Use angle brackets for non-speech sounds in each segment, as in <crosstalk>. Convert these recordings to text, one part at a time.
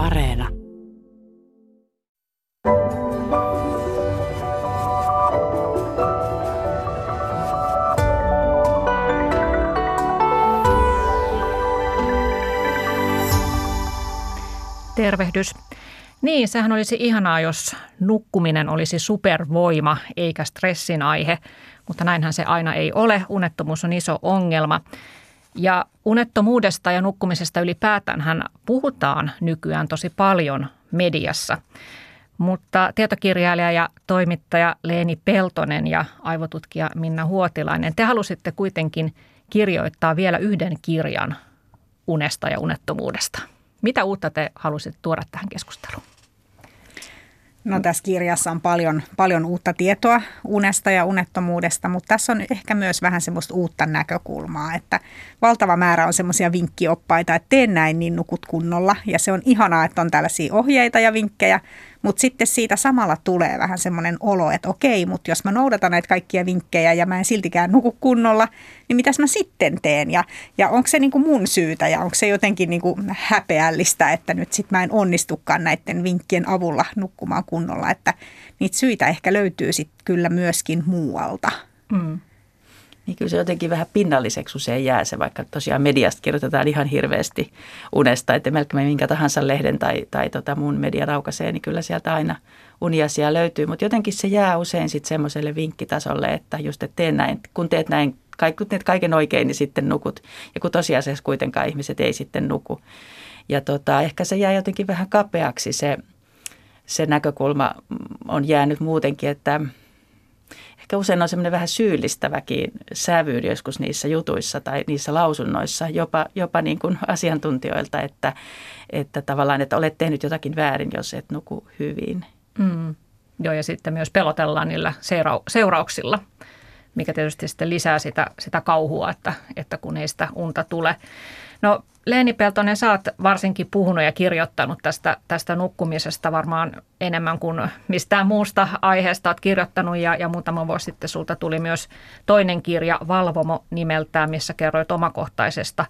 Areena. Tervehdys. Niin, sehän olisi ihanaa, jos nukkuminen olisi supervoima eikä stressin aihe, mutta näinhän se aina ei ole. Unettomuus on iso ongelma. Ja unettomuudesta ja nukkumisesta ylipäätään hän puhutaan nykyään tosi paljon mediassa. Mutta tietokirjailija ja toimittaja Leeni Peltonen ja aivotutkija Minna Huotilainen, te halusitte kuitenkin kirjoittaa vielä yhden kirjan unesta ja unettomuudesta. Mitä uutta te halusitte tuoda tähän keskusteluun? No tässä kirjassa on paljon, paljon uutta tietoa unesta ja unettomuudesta, mutta tässä on ehkä myös vähän semmoista uutta näkökulmaa, että valtava määrä on semmoisia vinkkioppaita, että tee näin, niin nukut kunnolla. Ja se on ihanaa, että on tällaisia ohjeita ja vinkkejä, mutta sitten siitä samalla tulee vähän semmoinen olo, että okei, mutta jos mä noudatan näitä kaikkia vinkkejä ja mä en siltikään nuku kunnolla, niin mitäs mä sitten teen? Ja, ja onko se niin kuin mun syytä ja onko se jotenkin niin kuin häpeällistä, että nyt sitten mä en onnistukaan näiden vinkkien avulla nukkumaan kunnolla, että niitä syitä ehkä löytyy sitten kyllä myöskin muualta. Mm niin kyllä se jotenkin vähän pinnalliseksi usein jää se, vaikka tosiaan mediasta kirjoitetaan ihan hirveästi unesta, että melkein minkä tahansa lehden tai, tai tota muun median aukaisee, niin kyllä sieltä aina uniasia löytyy, mutta jotenkin se jää usein sitten semmoiselle vinkkitasolle, että just, että tee näin, kun teet näin, kun teet kaiken oikein, niin sitten nukut. Ja kun tosiasiassa kuitenkaan ihmiset ei sitten nuku. Ja tota, ehkä se jää jotenkin vähän kapeaksi se, se näkökulma on jäänyt muutenkin, että – ehkä usein on semmoinen vähän syyllistäväkin sävy joskus niissä jutuissa tai niissä lausunnoissa, jopa, jopa niin kuin asiantuntijoilta, että, että tavallaan, että olet tehnyt jotakin väärin, jos et nuku hyvin. Mm. Joo, ja sitten myös pelotellaan niillä seura- seurauksilla, mikä tietysti sitten lisää sitä, sitä kauhua, että, että kun ei sitä unta tule. No Leeni Peltonen, sä oot varsinkin puhunut ja kirjoittanut tästä, tästä nukkumisesta varmaan enemmän kuin mistään muusta aiheesta oot kirjoittanut ja, ja muutama vuosi sitten sulta tuli myös toinen kirja Valvomo nimeltään, missä kerroit omakohtaisesta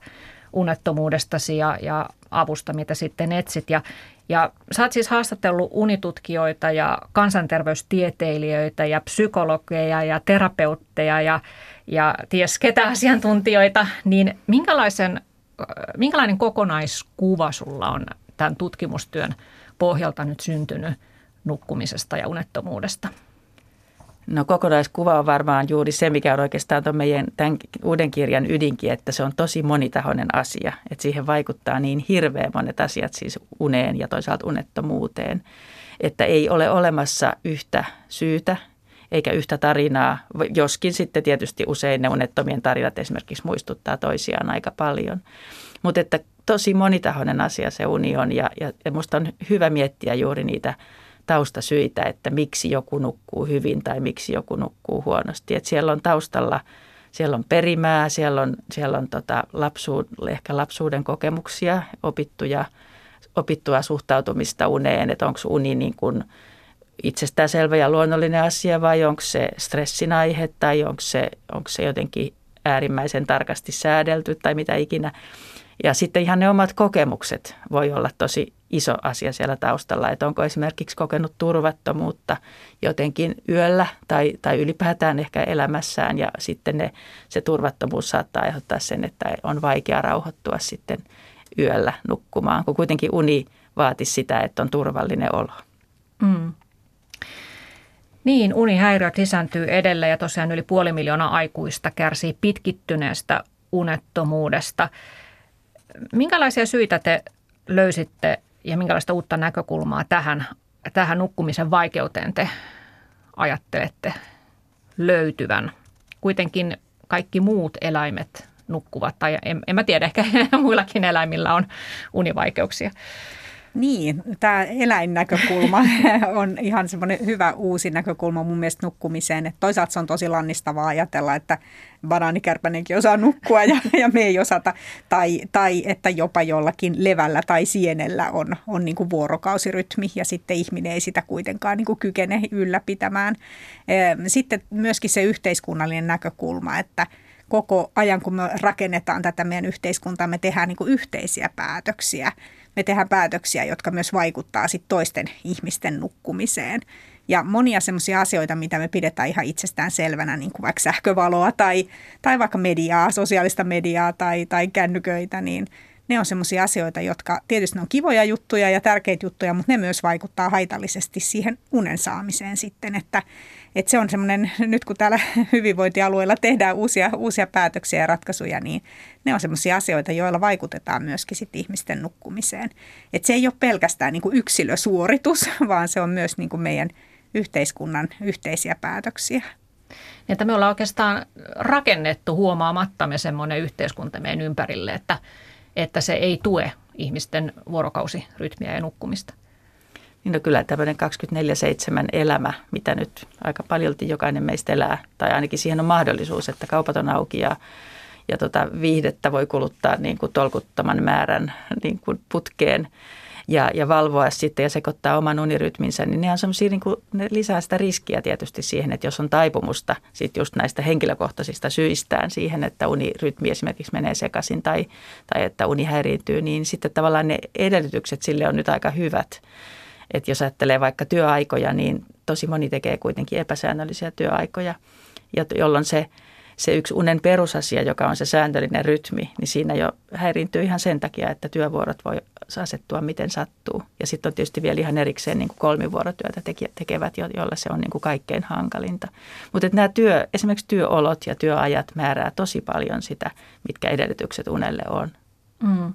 unettomuudestasi ja, ja avusta, mitä sitten etsit. Ja, ja sä oot siis haastatellut unitutkijoita ja kansanterveystieteilijöitä ja psykologeja ja terapeutteja ja, ja ties ketä asiantuntijoita, niin minkälaisen minkälainen kokonaiskuva sulla on tämän tutkimustyön pohjalta nyt syntynyt nukkumisesta ja unettomuudesta? No kokonaiskuva on varmaan juuri se, mikä on oikeastaan tuon meidän tämän uuden kirjan ydinkin, että se on tosi monitahoinen asia. Että siihen vaikuttaa niin hirveän monet asiat siis uneen ja toisaalta unettomuuteen, että ei ole olemassa yhtä syytä eikä yhtä tarinaa, joskin sitten tietysti usein ne unettomien tarinat esimerkiksi muistuttaa toisiaan aika paljon. Mutta että tosi monitahoinen asia se uni on ja, ja, ja musta on hyvä miettiä juuri niitä taustasyitä, että miksi joku nukkuu hyvin tai miksi joku nukkuu huonosti. Et siellä on taustalla, siellä on perimää, siellä on, siellä on tota lapsuud, ehkä lapsuuden kokemuksia, opittuja, opittua suhtautumista uneen, että onko uni niin kuin – itsestäänselvä ja luonnollinen asia vai onko se stressin aihe tai onko se, onko se jotenkin äärimmäisen tarkasti säädelty tai mitä ikinä. Ja sitten ihan ne omat kokemukset voi olla tosi iso asia siellä taustalla, että onko esimerkiksi kokenut turvattomuutta jotenkin yöllä tai, tai ylipäätään ehkä elämässään ja sitten ne, se turvattomuus saattaa aiheuttaa sen, että on vaikea rauhoittua sitten yöllä nukkumaan, kun kuitenkin uni vaati sitä, että on turvallinen olo. Mm. Niin, unihäiriöt lisääntyy edelleen ja tosiaan yli puoli miljoonaa aikuista kärsii pitkittyneestä unettomuudesta. Minkälaisia syitä te löysitte ja minkälaista uutta näkökulmaa tähän, tähän nukkumisen vaikeuteen te ajattelette löytyvän? Kuitenkin kaikki muut eläimet nukkuvat, tai en, en mä tiedä, ehkä <laughs> muillakin eläimillä on univaikeuksia. Niin, tämä eläinnäkökulma <laughs> on ihan semmoinen hyvä uusi näkökulma mun mielestä nukkumiseen. Et toisaalta se on tosi lannistavaa ajatella, että banaanikärpänenkin osaa nukkua ja, ja me ei osata. Tai, tai että jopa jollakin levällä tai sienellä on, on niin kuin vuorokausirytmi ja sitten ihminen ei sitä kuitenkaan niin kuin kykene ylläpitämään. Sitten myöskin se yhteiskunnallinen näkökulma, että koko ajan kun me rakennetaan tätä meidän yhteiskuntaa, me tehdään niin kuin yhteisiä päätöksiä – me tehdään päätöksiä, jotka myös vaikuttaa sit toisten ihmisten nukkumiseen. Ja monia semmoisia asioita, mitä me pidetään ihan itsestään selvänä, niin kuin vaikka sähkövaloa tai, tai vaikka mediaa, sosiaalista mediaa tai, tai kännyköitä, niin ne on semmoisia asioita, jotka tietysti ne on kivoja juttuja ja tärkeitä juttuja, mutta ne myös vaikuttaa haitallisesti siihen unen saamiseen sitten, että, että se on semmoinen, <laughs> nyt kun täällä <laughs> hyvinvointialueella tehdään uusia, uusia päätöksiä ja ratkaisuja, niin ne on semmoisia asioita, joilla vaikutetaan myöskin sit ihmisten nukkumiseen. Että se ei ole pelkästään niin kuin yksilösuoritus, <laughs> vaan se on myös niin kuin meidän yhteiskunnan yhteisiä päätöksiä. Että me ollaan oikeastaan rakennettu huomaamattamme semmoinen yhteiskunta meidän ympärille, että, että se ei tue ihmisten vuorokausirytmiä ja nukkumista. Niin no kyllä tämmöinen 24-7 elämä, mitä nyt aika paljolti jokainen meistä elää, tai ainakin siihen on mahdollisuus, että kaupat on auki ja, ja tota, viihdettä voi kuluttaa niin kuin tolkuttoman määrän niin kuin putkeen – ja, ja valvoa sitten ja sekoittaa oman unirytminsä, niin ne on semmoisia, niin kuin, ne lisää sitä riskiä tietysti siihen, että jos on taipumusta sitten just näistä henkilökohtaisista syistään siihen, että unirytmi esimerkiksi menee sekaisin tai, tai että uni häiriintyy, niin sitten tavallaan ne edellytykset sille on nyt aika hyvät. Että jos ajattelee vaikka työaikoja, niin tosi moni tekee kuitenkin epäsäännöllisiä työaikoja, jolloin se – se yksi unen perusasia, joka on se sääntöllinen rytmi, niin siinä jo häiriintyy ihan sen takia, että työvuorot voi asettua miten sattuu. Ja sitten on tietysti vielä ihan erikseen niin kuin kolmivuorotyötä tekevät, joilla se on niin kuin kaikkein hankalinta. Mutta nämä työ, esimerkiksi työolot ja työajat määrää tosi paljon sitä, mitkä edellytykset unelle on. Mm.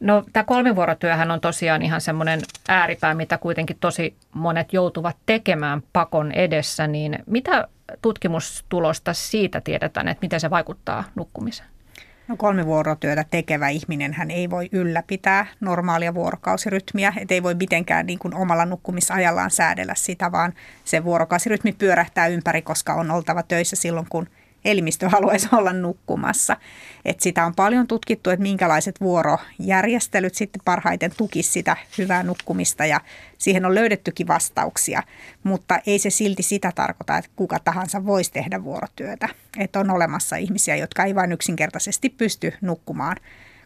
No tämä kolmivuorotyöhän on tosiaan ihan semmoinen ääripää, mitä kuitenkin tosi monet joutuvat tekemään pakon edessä, niin mitä tutkimustulosta siitä tiedetään, että miten se vaikuttaa nukkumiseen? No kolmivuorotyötä tekevä ihminen hän ei voi ylläpitää normaalia vuorokausirytmiä, et ei voi mitenkään niin kuin omalla nukkumisajallaan säädellä sitä, vaan se vuorokausirytmi pyörähtää ympäri, koska on oltava töissä silloin, kun elimistö <laughs> haluaisi olla nukkumassa. Et sitä on paljon tutkittu, että minkälaiset vuorojärjestelyt sitten parhaiten tukisi sitä hyvää nukkumista ja siihen on löydettykin vastauksia, mutta ei se silti sitä tarkoita, että kuka tahansa voisi tehdä vuorotyötä. Että on olemassa ihmisiä, jotka ei vain yksinkertaisesti pysty nukkumaan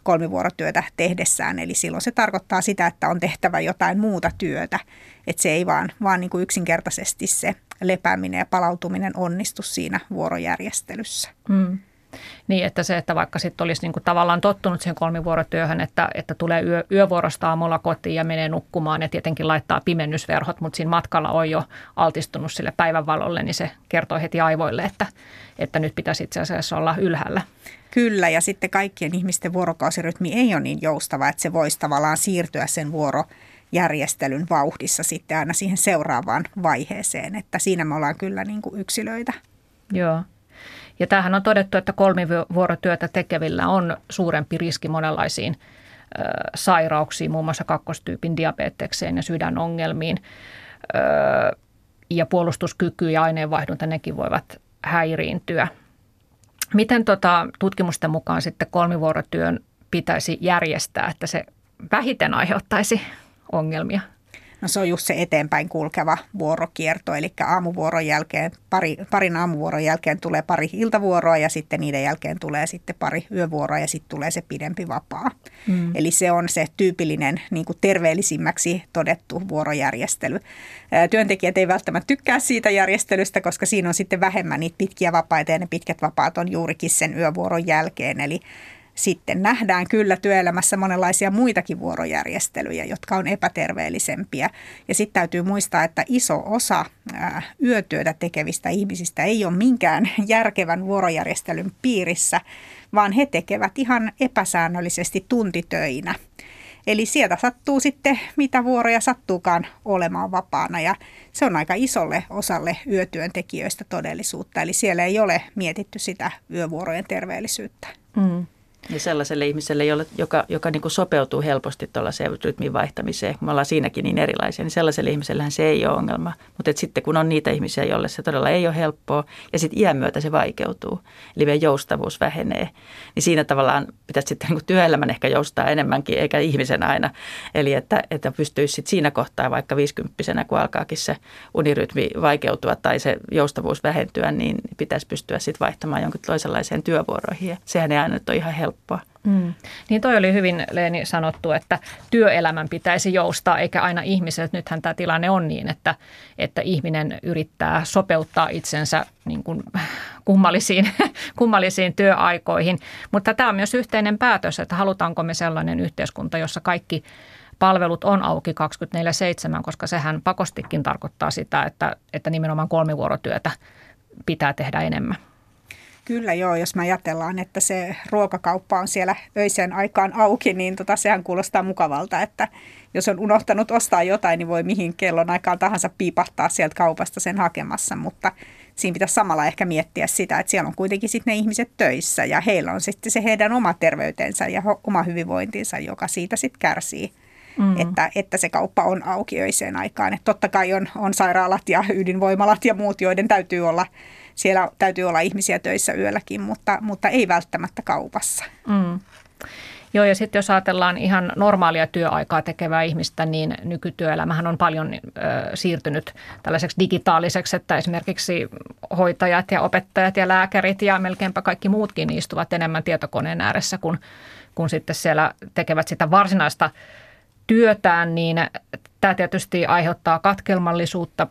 kolmivuorotyötä tehdessään. Eli silloin se tarkoittaa sitä, että on tehtävä jotain muuta työtä. Että se ei vaan, vaan niin kuin yksinkertaisesti se lepääminen ja palautuminen onnistu siinä vuorojärjestelyssä. Mm. Niin, että se, että vaikka sitten olisi niin kuin tavallaan tottunut siihen kolmivuorotyöhön, että, että tulee yö, yövuorosta aamulla kotiin ja menee nukkumaan ja tietenkin laittaa pimennysverhot, mutta siinä matkalla on jo altistunut sille päivänvalolle, niin se kertoo heti aivoille, että, että nyt pitäisi itse asiassa olla ylhäällä. Kyllä, ja sitten kaikkien ihmisten vuorokausirytmi ei ole niin joustava, että se voisi tavallaan siirtyä sen vuoro järjestelyn vauhdissa sitten aina siihen seuraavaan vaiheeseen, että siinä me ollaan kyllä niin kuin yksilöitä. Joo. Ja tämähän on todettu, että kolmivuorotyötä tekevillä on suurempi riski monenlaisiin ö, sairauksiin, muun muassa kakkostyypin diabetekseen ja sydänongelmiin. Ö, ja puolustuskyky ja aineenvaihdunta, nekin voivat häiriintyä. Miten tota, tutkimusten mukaan sitten kolmivuorotyön pitäisi järjestää, että se vähiten aiheuttaisi ongelmia? No se on just se eteenpäin kulkeva vuorokierto, eli aamuvuoron jälkeen, pari, parin aamuvuoron jälkeen tulee pari iltavuoroa ja sitten niiden jälkeen tulee sitten pari yövuoroa ja sitten tulee se pidempi vapaa. Mm. Eli se on se tyypillinen niin kuin terveellisimmäksi todettu vuorojärjestely. Työntekijät ei välttämättä tykkää siitä järjestelystä, koska siinä on sitten vähemmän niitä pitkiä vapaita ja ne pitkät vapaat on juurikin sen yövuoron jälkeen. Eli sitten nähdään kyllä työelämässä monenlaisia muitakin vuorojärjestelyjä, jotka on epäterveellisempiä. Ja sitten täytyy muistaa, että iso osa yötyötä tekevistä ihmisistä ei ole minkään järkevän vuorojärjestelyn piirissä, vaan he tekevät ihan epäsäännöllisesti tuntitöinä. Eli sieltä sattuu sitten, mitä vuoroja sattuukaan olemaan vapaana ja se on aika isolle osalle yötyöntekijöistä todellisuutta. Eli siellä ei ole mietitty sitä yövuorojen terveellisyyttä. Mm. Ja sellaiselle ihmiselle, jolle, joka, joka niin kuin sopeutuu helposti tuollaiseen rytmin vaihtamiseen, kun me ollaan siinäkin niin erilaisia, niin sellaiselle ihmisellähän se ei ole ongelma. Mutta sitten kun on niitä ihmisiä, joille se todella ei ole helppoa ja sitten iän myötä se vaikeutuu, eli meidän joustavuus vähenee, niin siinä tavallaan pitäisi sitten niin kuin työelämän ehkä joustaa enemmänkin, eikä ihmisen aina. Eli että, että pystyisi sitten siinä kohtaa vaikka 50 kun alkaakin se unirytmi vaikeutua tai se joustavuus vähentyä, niin pitäisi pystyä sitten vaihtamaan jonkin toisenlaiseen työvuoroihin. Ja sehän ei aina ole ihan helppoa helppoa. Mm. Niin toi oli hyvin Leeni sanottu, että työelämän pitäisi joustaa eikä aina ihmiset. Nythän tämä tilanne on niin, että, että ihminen yrittää sopeuttaa itsensä niin kuin kummallisiin, <laughs> kummallisiin työaikoihin. Mutta tämä on myös yhteinen päätös, että halutaanko me sellainen yhteiskunta, jossa kaikki palvelut on auki 24-7, koska sehän pakostikin tarkoittaa sitä, että, että nimenomaan kolmivuorotyötä pitää tehdä enemmän. Kyllä joo, jos me ajatellaan, että se ruokakauppa on siellä öiseen aikaan auki, niin tota, sehän kuulostaa mukavalta, että jos on unohtanut ostaa jotain, niin voi mihin kellon aikaan tahansa piipahtaa sieltä kaupasta sen hakemassa, mutta siinä pitäisi samalla ehkä miettiä sitä, että siellä on kuitenkin sitten ne ihmiset töissä ja heillä on sitten se heidän oma terveytensä ja oma hyvinvointinsa, joka siitä sitten kärsii. Mm. Että, että se kauppa on auki öiseen aikaan. Että totta kai on, on sairaalat ja ydinvoimalat ja muut, joiden täytyy olla siellä täytyy olla ihmisiä töissä yölläkin, mutta, mutta ei välttämättä kaupassa. Mm. Joo, ja sitten jos ajatellaan ihan normaalia työaikaa tekevää ihmistä, niin nykytyöelämähän on paljon ö, siirtynyt tällaiseksi digitaaliseksi, että esimerkiksi hoitajat ja opettajat ja lääkärit ja melkeinpä kaikki muutkin istuvat enemmän tietokoneen ääressä, kun, kun sitten siellä tekevät sitä varsinaista työtään, niin tämä tietysti aiheuttaa katkelmallisuutta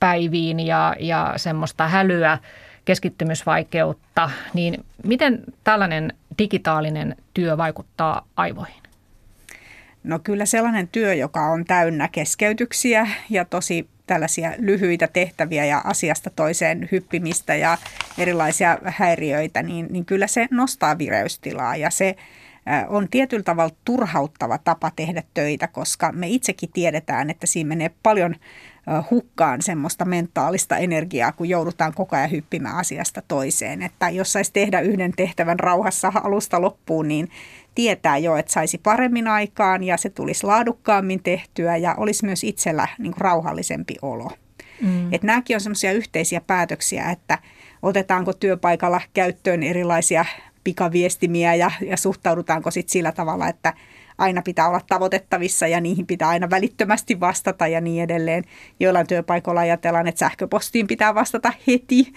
päiviin ja, ja semmoista hälyä, keskittymisvaikeutta, niin miten tällainen digitaalinen työ vaikuttaa aivoihin? No kyllä sellainen työ, joka on täynnä keskeytyksiä ja tosi tällaisia lyhyitä tehtäviä ja asiasta toiseen hyppimistä ja erilaisia häiriöitä, niin, niin kyllä se nostaa vireystilaa ja se on tietyllä tavalla turhauttava tapa tehdä töitä, koska me itsekin tiedetään, että siinä menee paljon hukkaan semmoista mentaalista energiaa, kun joudutaan koko ajan hyppimään asiasta toiseen. Että jos saisi tehdä yhden tehtävän rauhassa alusta loppuun, niin tietää jo, että saisi paremmin aikaan ja se tulisi laadukkaammin tehtyä ja olisi myös itsellä niin kuin rauhallisempi olo. Mm. Että nämäkin on semmoisia yhteisiä päätöksiä, että otetaanko työpaikalla käyttöön erilaisia pikaviestimiä ja, ja suhtaudutaanko sitten sillä tavalla, että – aina pitää olla tavoitettavissa ja niihin pitää aina välittömästi vastata ja niin edelleen. Joillain työpaikoilla ajatellaan, että sähköpostiin pitää vastata heti.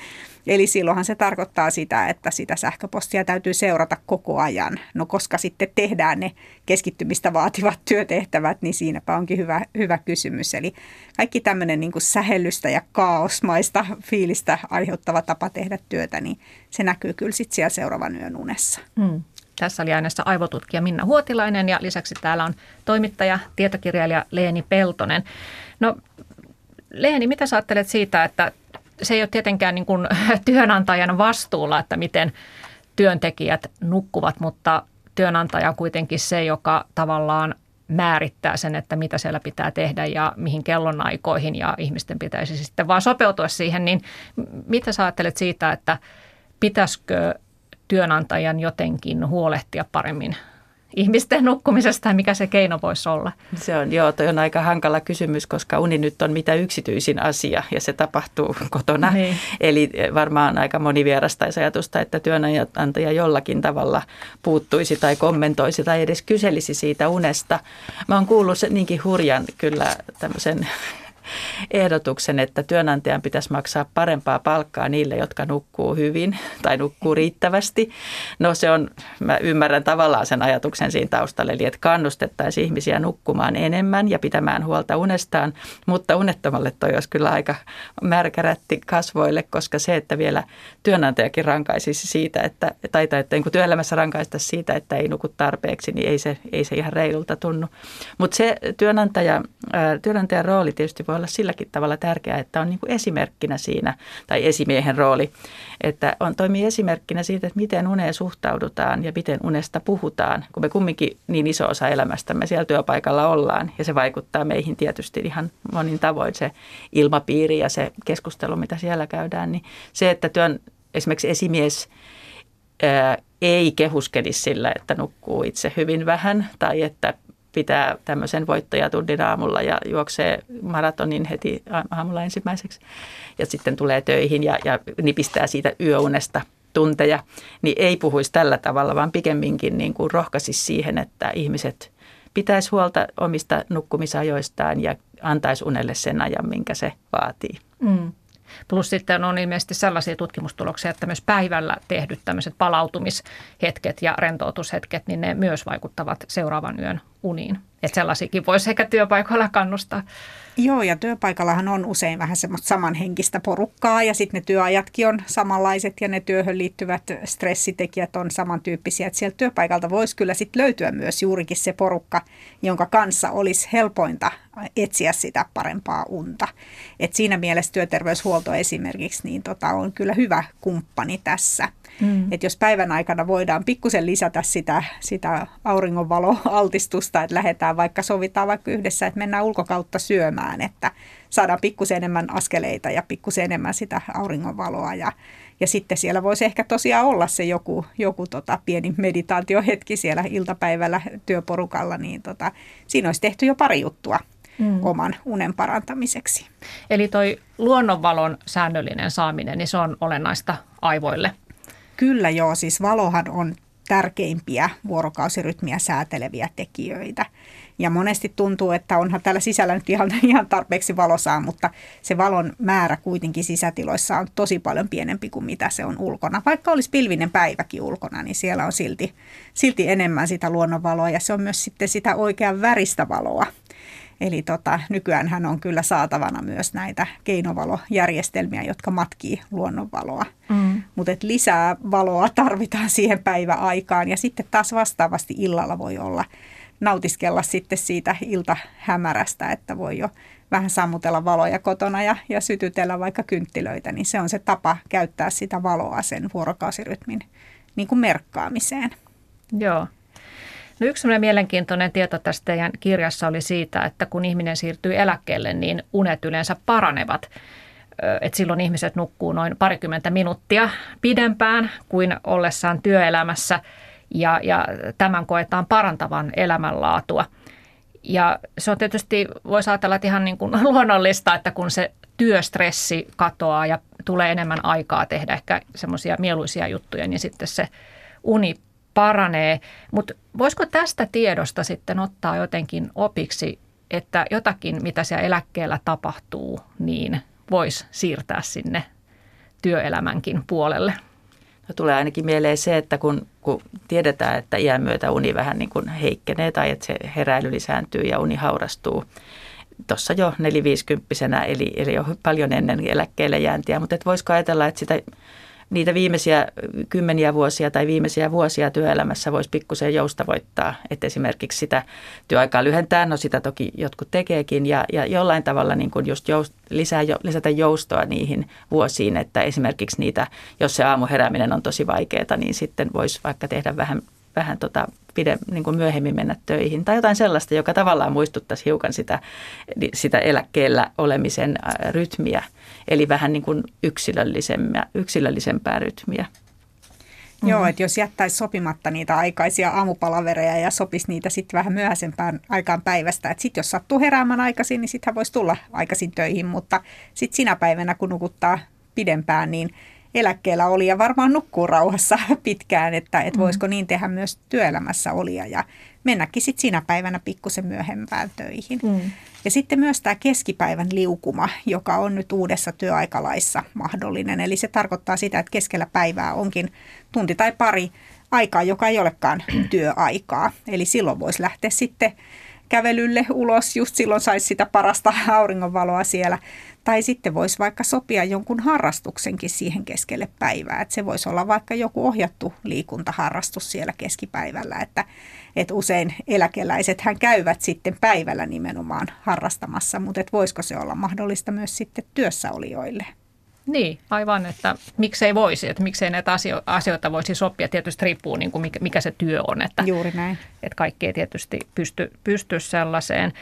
Eli silloinhan se tarkoittaa sitä, että sitä sähköpostia täytyy seurata koko ajan. No koska sitten tehdään ne keskittymistä vaativat työtehtävät, niin siinäpä onkin hyvä, hyvä kysymys. Eli kaikki tämmöinen niin sähellystä ja kaosmaista fiilistä aiheuttava tapa tehdä työtä, niin se näkyy kyllä sitten siellä seuraavan yön unessa. Hmm. Tässä oli äänessä aivotutkija Minna Huotilainen ja lisäksi täällä on toimittaja, tietokirjailija Leeni Peltonen. No Leeni, mitä sä ajattelet siitä, että se ei ole tietenkään niin kuin <laughs> työnantajan vastuulla, että miten työntekijät nukkuvat, mutta työnantaja on kuitenkin se, joka tavallaan määrittää sen, että mitä siellä pitää tehdä ja mihin kellonaikoihin ja ihmisten pitäisi sitten vaan sopeutua siihen, niin mitä sä ajattelet siitä, että pitäisikö työnantajan jotenkin huolehtia paremmin ihmisten nukkumisesta ja mikä se keino voisi olla? Se on, joo, toi on aika hankala kysymys, koska uni nyt on mitä yksityisin asia ja se tapahtuu kotona. Niin. Eli varmaan aika moni vierastaisi ajatusta, että työnantaja jollakin tavalla puuttuisi tai kommentoisi tai edes kyselisi siitä unesta. Mä oon kuullut niinkin hurjan kyllä tämmöisen ehdotuksen, että työnantajan pitäisi maksaa parempaa palkkaa niille, jotka nukkuu hyvin tai nukkuu riittävästi. No se on, mä ymmärrän tavallaan sen ajatuksen siinä taustalla, eli että kannustettaisiin ihmisiä nukkumaan enemmän ja pitämään huolta unestaan, mutta unettomalle toi olisi kyllä aika märkärätti kasvoille, koska se, että vielä työnantajakin rankaisisi siitä, että, tai, tai että niin työelämässä rankaista siitä, että ei nuku tarpeeksi, niin ei se, ei se ihan reilulta tunnu. Mutta se työnantaja, työnantajan rooli tietysti voi olla silläkin tavalla tärkeää, että on niin kuin esimerkkinä siinä, tai esimiehen rooli, että on toimii esimerkkinä siitä, että miten uneen suhtaudutaan ja miten unesta puhutaan, kun me kumminkin niin iso osa elämästämme siellä työpaikalla ollaan, ja se vaikuttaa meihin tietysti ihan monin tavoin se ilmapiiri ja se keskustelu, mitä siellä käydään, niin se, että työn esimerkiksi esimies ää, ei kehuskelisi sillä, että nukkuu itse hyvin vähän tai että pitää tämmöisen voittajatunnin aamulla ja juoksee maratonin heti aamulla ensimmäiseksi ja sitten tulee töihin ja, ja nipistää siitä yöunesta tunteja, niin ei puhuisi tällä tavalla, vaan pikemminkin niin kuin rohkaisisi siihen, että ihmiset pitäisi huolta omista nukkumisajoistaan ja antaisi unelle sen ajan, minkä se vaatii. Mm. Plus sitten on ilmeisesti sellaisia tutkimustuloksia, että myös päivällä tehdyt tämmöiset palautumishetket ja rentoutushetket, niin ne myös vaikuttavat seuraavan yön uniin. Että sellaisiakin voisi ehkä työpaikoilla kannustaa. Joo, ja työpaikallahan on usein vähän semmoista samanhenkistä porukkaa ja sitten ne työajatkin on samanlaiset ja ne työhön liittyvät stressitekijät on samantyyppisiä. Että sieltä työpaikalta voisi kyllä sitten löytyä myös juurikin se porukka, jonka kanssa olisi helpointa etsiä sitä parempaa unta. Et siinä mielessä työterveyshuolto esimerkiksi niin tota, on kyllä hyvä kumppani tässä. Mm. Et jos päivän aikana voidaan pikkusen lisätä sitä, sitä auringonvaloaltistusta, että lähdetään vaikka sovitaan vaikka yhdessä, että mennään ulkokautta syömään, että saadaan pikkusen enemmän askeleita ja pikkusen enemmän sitä auringonvaloa ja, ja sitten siellä voisi ehkä tosiaan olla se joku, joku tota pieni meditaatiohetki siellä iltapäivällä työporukalla, niin tota, siinä olisi tehty jo pari juttua mm. oman unen parantamiseksi. Eli toi luonnonvalon säännöllinen saaminen, niin se on olennaista aivoille. Kyllä joo, siis valohan on tärkeimpiä vuorokausirytmiä sääteleviä tekijöitä. Ja monesti tuntuu, että onhan täällä sisällä nyt ihan, <laughs> ihan tarpeeksi valosaa, mutta se valon määrä kuitenkin sisätiloissa on tosi paljon pienempi kuin mitä se on ulkona. Vaikka olisi pilvinen päiväkin ulkona, niin siellä on silti, silti enemmän sitä luonnonvaloa ja se on myös sitten sitä oikean väristä valoa. Eli tota, nykyään on kyllä saatavana myös näitä keinovalojärjestelmiä, jotka matkii luonnonvaloa. Mm. Mutta lisää valoa tarvitaan siihen päiväaikaan ja sitten taas vastaavasti illalla voi olla nautiskella sitten siitä iltahämärästä, että voi jo vähän sammutella valoja kotona ja, ja sytytellä vaikka kynttilöitä, niin se on se tapa käyttää sitä valoa sen vuorokausirytmin niin kuin merkkaamiseen. Joo. No yksi mielenkiintoinen tieto tästä teidän kirjassa oli siitä, että kun ihminen siirtyy eläkkeelle, niin unet yleensä paranevat. Et silloin ihmiset nukkuu noin parikymmentä minuuttia pidempään kuin ollessaan työelämässä ja, ja tämän koetaan parantavan elämänlaatua. Ja se on tietysti, voisi ajatella, että ihan niin kuin <laughs> luonnollista, että kun se työstressi katoaa ja tulee enemmän aikaa tehdä ehkä semmoisia mieluisia juttuja, niin sitten se uni paranee. Mutta voisiko tästä tiedosta sitten ottaa jotenkin opiksi, että jotakin, mitä siellä eläkkeellä tapahtuu, niin voisi siirtää sinne työelämänkin puolelle? No, tulee ainakin mieleen se, että kun, kun tiedetään, että iän myötä uni vähän niin kuin heikkenee tai että se heräily lisääntyy ja uni haurastuu tuossa jo neliviisikymppisenä, eli, eli jo paljon ennen eläkkeelle jääntiä, mutta et voisiko ajatella, että sitä niitä viimeisiä kymmeniä vuosia tai viimeisiä vuosia työelämässä voisi pikkusen joustavoittaa. Että esimerkiksi sitä työaikaa lyhentää, no sitä toki jotkut tekeekin ja, ja jollain tavalla niin kuin just joust, lisää, lisätä joustoa niihin vuosiin, että esimerkiksi niitä, jos se aamuherääminen on tosi vaikeaa, niin sitten voisi vaikka tehdä vähän vähän tota pide, niin kuin myöhemmin mennä töihin tai jotain sellaista, joka tavallaan muistuttaisi hiukan sitä, sitä eläkkeellä olemisen rytmiä, eli vähän niin kuin yksilöllisempää, yksilöllisempää rytmiä. Joo, että jos jättäisi sopimatta niitä aikaisia aamupalavereja ja sopisi niitä sitten vähän myöhäisempään aikaan päivästä. Että sitten jos sattuu heräämään aikaisin, niin sittenhän voisi tulla aikaisin töihin, mutta sitten sinä päivänä, kun nukuttaa pidempään, niin eläkkeellä oli ja varmaan nukkuu rauhassa <laughs> pitkään, että, että mm. voisiko niin tehdä myös työelämässä olia ja mennäkin sitten sinä päivänä pikkusen myöhempään töihin. Mm. Ja sitten myös tämä keskipäivän liukuma, joka on nyt uudessa työaikalaissa mahdollinen. Eli se tarkoittaa sitä, että keskellä päivää onkin tunti tai pari aikaa, joka ei olekaan <clears throat> työaikaa. Eli silloin voisi lähteä sitten kävelylle ulos, just silloin saisi sitä parasta auringonvaloa siellä. Tai sitten voisi vaikka sopia jonkun harrastuksenkin siihen keskelle päivää. Että se voisi olla vaikka joku ohjattu liikuntaharrastus siellä keskipäivällä, että, että usein eläkeläiset hän käyvät sitten päivällä nimenomaan harrastamassa, mutta että voisiko se olla mahdollista myös sitten työssäolijoille? Niin, aivan, että miksei voisi, että miksei näitä asioita voisi sopia. Tietysti riippuu, niin kuin mikä, mikä se työ on. Että, Juuri näin. Että kaikki ei tietysti pysty, pysty sellaiseen.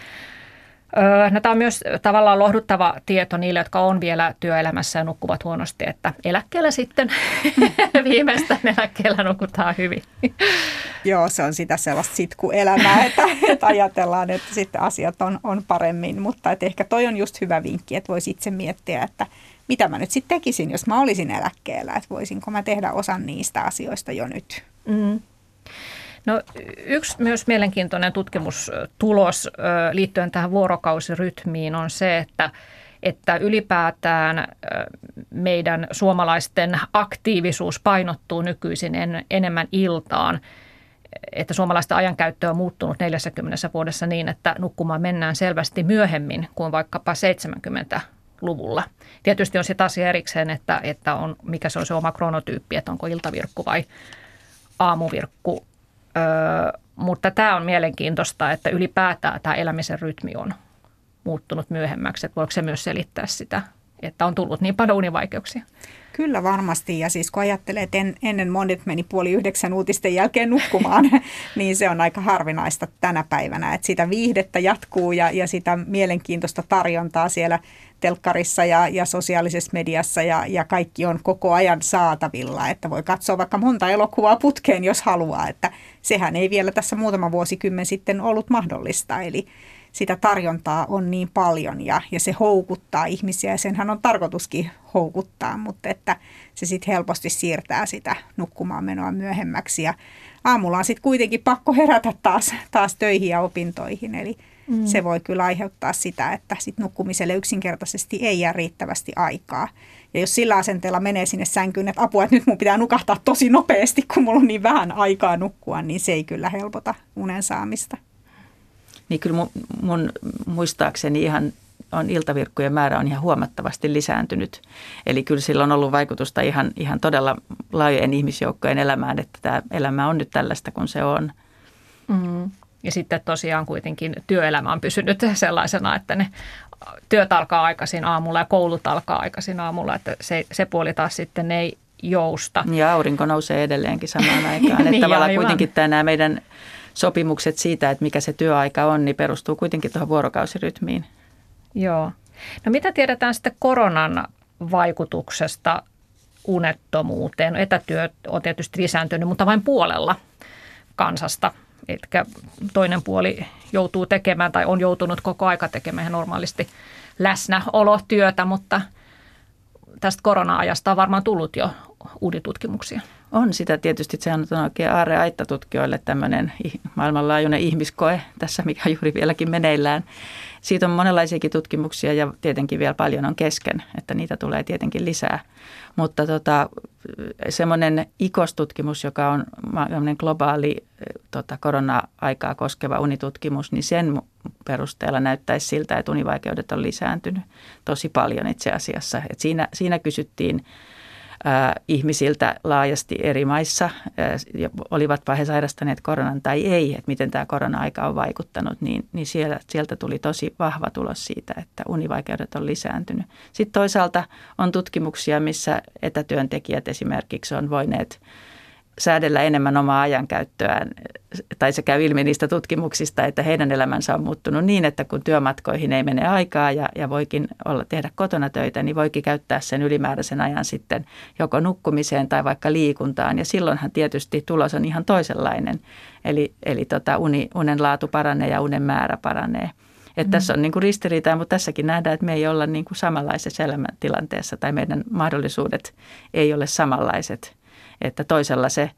No, tämä on myös tavallaan lohduttava tieto niille, jotka on vielä työelämässä ja nukkuvat huonosti, että eläkkeellä sitten <laughs> viimeistään eläkkeellä nukutaan hyvin. Joo, se on sitä sellaista sitkuelämää, että, että ajatellaan, että sitten asiat on, on paremmin, mutta että ehkä toi on just hyvä vinkki, että voisi itse miettiä, että mitä mä nyt sitten tekisin, jos mä olisin eläkkeellä, että voisinko mä tehdä osan niistä asioista jo nyt. Mm. No, yksi myös mielenkiintoinen tutkimustulos liittyen tähän vuorokausirytmiin on se, että että ylipäätään meidän suomalaisten aktiivisuus painottuu nykyisin en, enemmän iltaan. Että suomalaisten ajankäyttö on muuttunut 40 vuodessa niin, että nukkumaan mennään selvästi myöhemmin kuin vaikkapa 70-luvulla. Tietysti on se asia erikseen, että, että on, mikä se on se oma kronotyyppi, että onko iltavirkku vai aamuvirkku. Öö, mutta tämä on mielenkiintoista, että ylipäätään tämä elämisen rytmi on muuttunut myöhemmäksi. Että voiko se myös selittää sitä, että on tullut niin paljon univaikeuksia? Kyllä varmasti. Ja siis kun ajattelee, että en, ennen monet meni puoli yhdeksän uutisten jälkeen nukkumaan, <laughs> niin se on aika harvinaista tänä päivänä, että sitä viihdettä jatkuu ja, ja sitä mielenkiintoista tarjontaa siellä telkkarissa ja, ja sosiaalisessa mediassa ja, ja kaikki on koko ajan saatavilla, että voi katsoa vaikka monta elokuvaa putkeen, jos haluaa, että sehän ei vielä tässä muutama vuosikymmen sitten ollut mahdollista, eli sitä tarjontaa on niin paljon ja, ja se houkuttaa ihmisiä ja senhän on tarkoituskin houkuttaa, mutta että se sitten helposti siirtää sitä nukkumaan menoa myöhemmäksi ja aamulla on sitten kuitenkin pakko herätä taas, taas töihin ja opintoihin, eli mm. se voi kyllä aiheuttaa sitä, että sit nukkumiselle yksinkertaisesti ei jää riittävästi aikaa. Ja jos sillä asenteella menee sinne sänkyyn, että apua, että nyt mun pitää nukahtaa tosi nopeasti, kun mulla on niin vähän aikaa nukkua, niin se ei kyllä helpota unen saamista niin kyllä mun, mun muistaakseni ihan on iltavirkkujen määrä on ihan huomattavasti lisääntynyt. Eli kyllä sillä on ollut vaikutusta ihan, ihan todella laajojen ihmisjoukkojen elämään, että tämä elämä on nyt tällaista kuin se on. Mm. Ja sitten tosiaan kuitenkin työelämä on pysynyt sellaisena, että ne työt alkaa aikaisin aamulla ja koulut alkaa aikaisin aamulla, että se, se puoli taas sitten ei jousta. Ja aurinko nousee edelleenkin samaan <laughs> aikaan. niin, että tavallaan aivan. kuitenkin tämä meidän sopimukset siitä, että mikä se työaika on, niin perustuu kuitenkin tuohon vuorokausirytmiin. Joo. No mitä tiedetään sitten koronan vaikutuksesta unettomuuteen? Etätyö on tietysti lisääntynyt, mutta vain puolella kansasta. Etkä toinen puoli joutuu tekemään tai on joutunut koko aika tekemään normaalisti läsnäolotyötä, mutta tästä korona-ajasta on varmaan tullut jo uuditutkimuksia. On sitä tietysti, se on oikein aarreaitta-tutkijoille tämmöinen maailmanlaajuinen ihmiskoe tässä, mikä on <laughs> juuri vieläkin meneillään. Siitä on monenlaisiakin tutkimuksia ja tietenkin vielä paljon on kesken, että niitä tulee tietenkin lisää. Mutta tota, semmoinen IKOS-tutkimus, joka on globaali tota, korona-aikaa koskeva unitutkimus, niin sen perusteella näyttäisi siltä, että univaikeudet on lisääntynyt tosi paljon itse asiassa. Et siinä, siinä kysyttiin ihmisiltä laajasti eri maissa, olivatpa he sairastaneet koronan tai ei, että miten tämä korona-aika on vaikuttanut, niin, niin siellä, sieltä tuli tosi vahva tulos siitä, että univaikeudet on lisääntynyt. Sitten toisaalta on tutkimuksia, missä etätyöntekijät esimerkiksi on voineet säädellä enemmän omaa ajankäyttöään, tai se käy ilmi niistä tutkimuksista, että heidän elämänsä on muuttunut niin, että kun työmatkoihin ei mene aikaa ja, ja voikin olla, tehdä kotona töitä, niin voikin käyttää sen ylimääräisen ajan sitten joko nukkumiseen tai vaikka liikuntaan. Ja silloinhan tietysti tulos on ihan toisenlainen, eli, eli tota uni, unen laatu paranee ja unen määrä paranee. Että mm. Tässä on niin kuin ristiriitaa, mutta tässäkin nähdään, että me ei olla niin kuin samanlaisessa elämäntilanteessa tai meidän mahdollisuudet ei ole samanlaiset – että toisella se,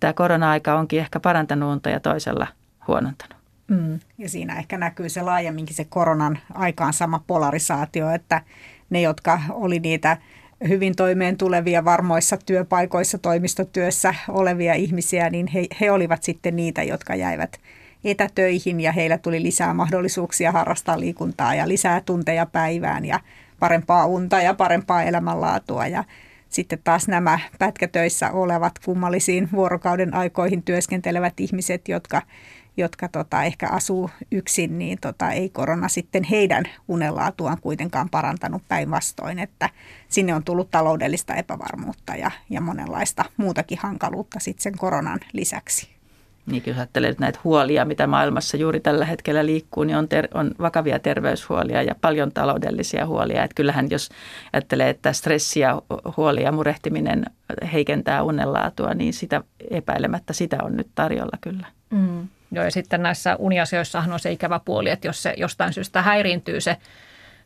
tämä korona-aika onkin ehkä parantanut unta ja toisella huonontanut. Mm. Ja siinä ehkä näkyy se laajemminkin se koronan aikaan sama polarisaatio, että ne, jotka oli niitä hyvin toimeen tulevia varmoissa työpaikoissa, toimistotyössä olevia ihmisiä, niin he, he olivat sitten niitä, jotka jäivät etätöihin ja heillä tuli lisää mahdollisuuksia harrastaa liikuntaa ja lisää tunteja päivään ja parempaa unta ja parempaa elämänlaatua ja sitten taas nämä pätkätöissä olevat kummallisiin vuorokauden aikoihin työskentelevät ihmiset, jotka, jotka tota, ehkä asuu yksin, niin tota, ei korona sitten heidän unenlaatuaan kuitenkaan parantanut päinvastoin, että sinne on tullut taloudellista epävarmuutta ja, ja monenlaista muutakin hankaluutta sitten sen koronan lisäksi. Niin jos ajattelee näitä huolia, mitä maailmassa juuri tällä hetkellä liikkuu, niin on, ter- on vakavia terveyshuolia ja paljon taloudellisia huolia. Että kyllähän jos ajattelee, että stressi ja huoli ja murehtiminen heikentää unenlaatua, niin sitä epäilemättä sitä on nyt tarjolla kyllä. Mm. Joo, ja sitten näissä uniasioissahan on se ikävä puoli, että jos se jostain syystä häiriintyy se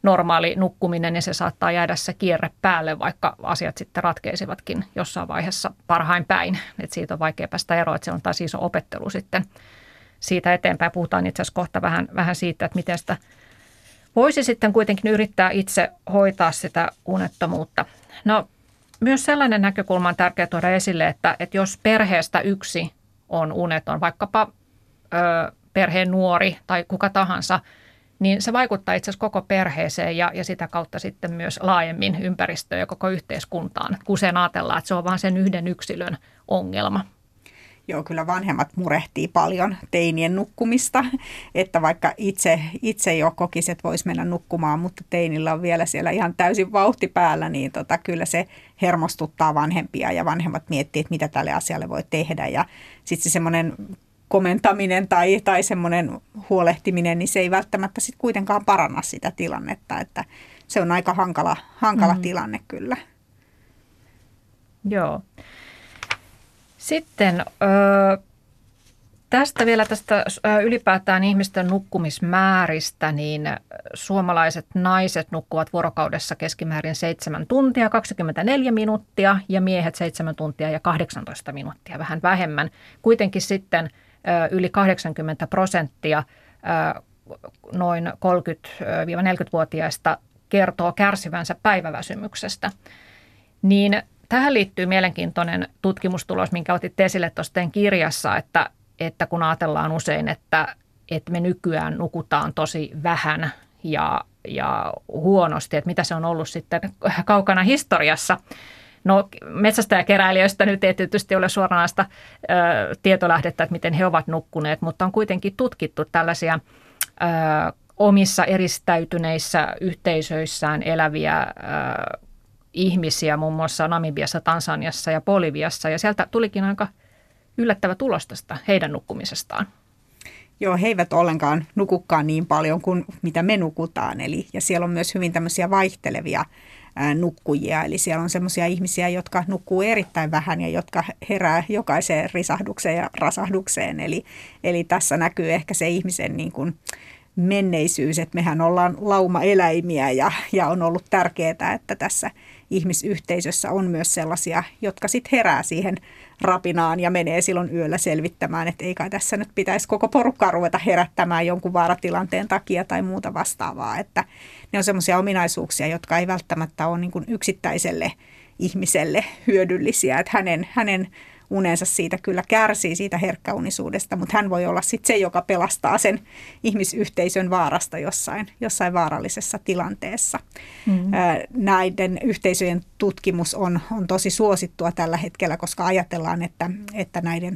normaali nukkuminen, niin se saattaa jäädä se kierre päälle, vaikka asiat sitten ratkeisivatkin jossain vaiheessa parhain päin. Et siitä on vaikea päästä eroon, että se on taas iso opettelu sitten siitä eteenpäin. Puhutaan itse asiassa kohta vähän, vähän siitä, että miten sitä voisi sitten kuitenkin yrittää itse hoitaa sitä unettomuutta. No myös sellainen näkökulma on tärkeää tuoda esille, että, että jos perheestä yksi on uneton, vaikkapa ö, perheen nuori tai kuka tahansa, niin se vaikuttaa itse asiassa koko perheeseen ja, ja sitä kautta sitten myös laajemmin ympäristöön ja koko yhteiskuntaan. Usein ajatellaan, että se on vain sen yhden yksilön ongelma. Joo, kyllä vanhemmat murehtii paljon teinien nukkumista, että vaikka itse, itse jo kokisi, että voisi mennä nukkumaan, mutta teinillä on vielä siellä ihan täysin vauhti päällä, niin tota, kyllä se hermostuttaa vanhempia ja vanhemmat miettii, että mitä tälle asialle voi tehdä ja sitten se semmoinen komentaminen tai, tai semmoinen huolehtiminen, niin se ei välttämättä sitten kuitenkaan paranna sitä tilannetta, että se on aika hankala, hankala mm. tilanne kyllä. Joo. Sitten ö, tästä vielä tästä ylipäätään ihmisten nukkumismääristä, niin suomalaiset naiset nukkuvat vuorokaudessa keskimäärin 7 tuntia 24 minuuttia ja miehet 7 tuntia ja 18 minuuttia, vähän vähemmän. Kuitenkin sitten yli 80 prosenttia noin 30-40-vuotiaista kertoo kärsivänsä päiväväsymyksestä. Niin Tähän liittyy mielenkiintoinen tutkimustulos, minkä otit esille tuossa kirjassa, että, että kun ajatellaan usein, että, että me nykyään nukutaan tosi vähän ja, ja huonosti, että mitä se on ollut sitten kaukana historiassa. No metsästäjäkeräilijöistä nyt ei tietysti ole suoranaista ö, tietolähdettä, että miten he ovat nukkuneet, mutta on kuitenkin tutkittu tällaisia ö, omissa eristäytyneissä yhteisöissään eläviä ö, ihmisiä muun muassa Namibiassa, Tansaniassa ja Boliviassa ja sieltä tulikin aika yllättävä tulos tästä heidän nukkumisestaan. Joo, he eivät ollenkaan nukukaan niin paljon kuin mitä me nukutaan. Eli, ja siellä on myös hyvin tämmöisiä vaihtelevia nukkujia. Eli siellä on semmoisia ihmisiä, jotka nukkuu erittäin vähän ja jotka herää jokaiseen risahdukseen ja rasahdukseen. Eli, eli tässä näkyy ehkä se ihmisen niin kuin, menneisyys, että mehän ollaan laumaeläimiä ja, ja on ollut tärkeää, että tässä ihmisyhteisössä on myös sellaisia, jotka sitten herää siihen rapinaan ja menee silloin yöllä selvittämään, että ei kai tässä nyt pitäisi koko porukkaa ruveta herättämään jonkun vaaratilanteen takia tai muuta vastaavaa. Että ne on sellaisia ominaisuuksia, jotka ei välttämättä ole niin kuin yksittäiselle ihmiselle hyödyllisiä, että hänen, hänen unensa siitä kyllä kärsii siitä herkkäunisuudesta, mutta hän voi olla sitten se, joka pelastaa sen ihmisyhteisön vaarasta jossain, jossain vaarallisessa tilanteessa. Mm. Näiden yhteisöjen tutkimus on, on tosi suosittua tällä hetkellä, koska ajatellaan, että, että näiden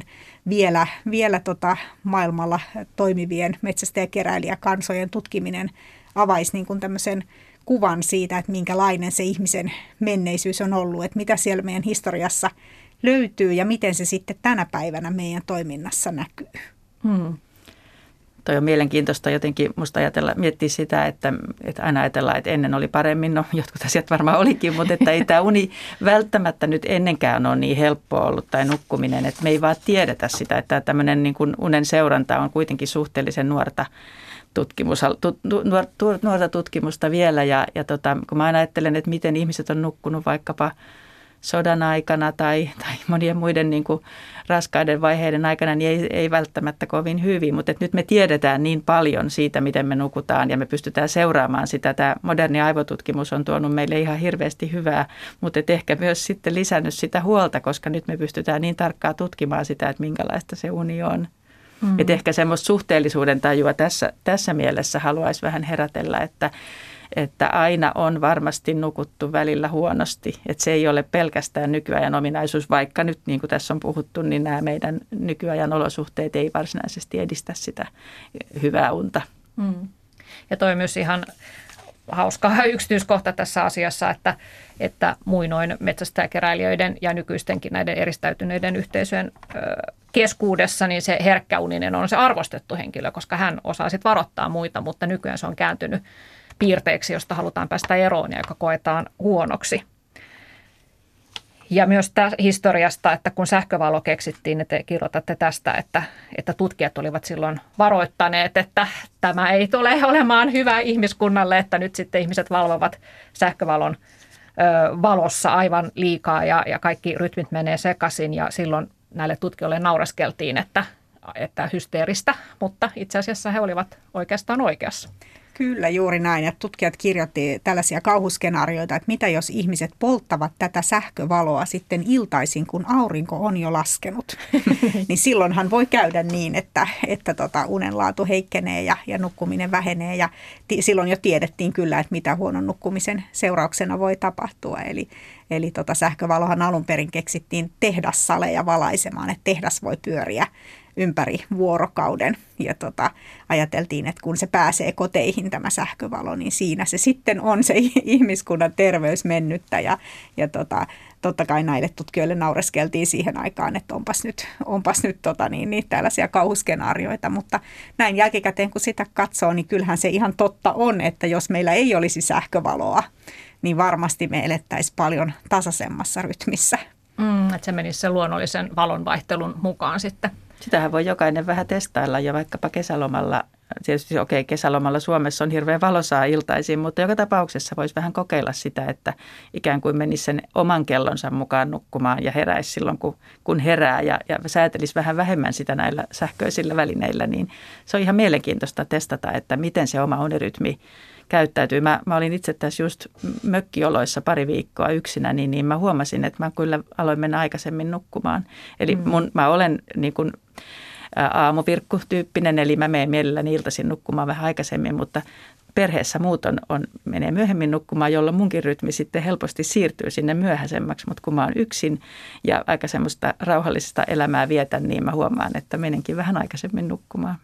vielä, vielä tota maailmalla toimivien metsästäjäkeräilijäkansojen tutkiminen avaisi niin kuin tämmöisen kuvan siitä, että minkälainen se ihmisen menneisyys on ollut, että mitä siellä meidän historiassa löytyy ja miten se sitten tänä päivänä meidän toiminnassa näkyy. Hmm. Toi on mielenkiintoista jotenkin musta ajatella, miettiä sitä, että, että aina ajatellaan, että ennen oli paremmin. No jotkut asiat varmaan olikin, mutta että ei tämä uni välttämättä nyt ennenkään ole niin helppoa ollut tai nukkuminen. Että me ei vaan tiedetä sitä, että tämmöinen niin kuin unen seuranta on kuitenkin suhteellisen nuorta tutkimus, tu, nuor, nuorta tutkimusta vielä. Ja, ja tota, kun mä aina ajattelen, että miten ihmiset on nukkunut vaikkapa – sodan aikana tai, tai monien muiden niin kuin raskaiden vaiheiden aikana, niin ei, ei välttämättä kovin hyvin. Mutta nyt me tiedetään niin paljon siitä, miten me nukutaan ja me pystytään seuraamaan sitä. Tämä moderni aivotutkimus on tuonut meille ihan hirveästi hyvää, mutta et ehkä myös sitten lisännyt sitä huolta, koska nyt me pystytään niin tarkkaan tutkimaan sitä, että minkälaista se uni on. Mm. Et ehkä semmoista suhteellisuuden tajua tässä, tässä mielessä haluaisi vähän herätellä, että että aina on varmasti nukuttu välillä huonosti. Että se ei ole pelkästään nykyajan ominaisuus, vaikka nyt niin kuin tässä on puhuttu, niin nämä meidän nykyajan olosuhteet ei varsinaisesti edistä sitä hyvää unta. Mm. Ja toi myös ihan hauska <laughs> yksityiskohta tässä asiassa, että, että muinoin metsästäjäkeräilijöiden ja nykyistenkin näiden eristäytyneiden yhteisöjen keskuudessa, niin se herkkäuninen on se arvostettu henkilö, koska hän osaa sitten varoittaa muita, mutta nykyään se on kääntynyt piirteeksi, josta halutaan päästä eroon ja joka koetaan huonoksi. Ja myös tästä historiasta, että kun sähkövalo keksittiin, niin te kirjoitatte tästä, että, että tutkijat olivat silloin varoittaneet, että tämä ei tule <laughs> olemaan hyvä ihmiskunnalle, että nyt sitten ihmiset valvovat sähkövalon ö, valossa aivan liikaa ja, ja kaikki rytmit menee sekaisin ja silloin näille tutkijoille nauraskeltiin, että, että hysteeristä, mutta itse asiassa he olivat oikeastaan oikeassa. Kyllä, juuri näin. Ja tutkijat kirjoitti tällaisia kauhuskenaarioita, että mitä jos ihmiset polttavat tätä sähkövaloa sitten iltaisin, kun aurinko on jo laskenut. <laughs> niin silloinhan voi käydä niin, että, että tota, unenlaatu heikkenee ja, ja nukkuminen vähenee. Ja t- silloin jo tiedettiin kyllä, että mitä huonon nukkumisen seurauksena voi tapahtua. Eli, eli tota, sähkövalohan alun perin keksittiin tehdassaleja valaisemaan, että tehdas voi pyöriä ympäri vuorokauden. Ja tota, ajateltiin, että kun se pääsee koteihin tämä sähkövalo, niin siinä se sitten on se <laughs> ihmiskunnan terveys mennyttä. Ja, ja tota, totta kai näille tutkijoille naureskeltiin siihen aikaan, että onpas nyt, onpas nyt tota, niin, niin, tällaisia kauhuskenaarioita. Mutta näin jälkikäteen kun sitä katsoo, niin kyllähän se ihan totta on, että jos meillä ei olisi sähkövaloa, niin varmasti me elettäisiin paljon tasaisemmassa rytmissä. Mm, että se menisi sen luonnollisen valonvaihtelun mukaan sitten. Sitähän voi jokainen vähän testailla ja vaikkapa kesälomalla. Tietysti okei, okay, kesälomalla Suomessa on hirveän valosaa iltaisin, mutta joka tapauksessa voisi vähän kokeilla sitä, että ikään kuin menisi sen oman kellonsa mukaan nukkumaan ja heräisi silloin, kun, kun herää ja, ja säätelisi vähän vähemmän sitä näillä sähköisillä välineillä, niin se on ihan mielenkiintoista testata, että miten se oma unirytmi käyttäytyy. Mä, mä olin itse tässä just mökkioloissa pari viikkoa yksinä, niin, niin mä huomasin, että mä kyllä aloin mennä aikaisemmin nukkumaan. Eli mm. mun, mä olen niin kuin aamuvirkku-tyyppinen, eli mä menen mielelläni iltaisin nukkumaan vähän aikaisemmin, mutta perheessä muut on, on, menee myöhemmin nukkumaan, jolloin munkin rytmi sitten helposti siirtyy sinne myöhäisemmäksi, mutta kun mä oon yksin ja aika semmoista rauhallisesta elämää vietän, niin mä huomaan, että menenkin vähän aikaisemmin nukkumaan.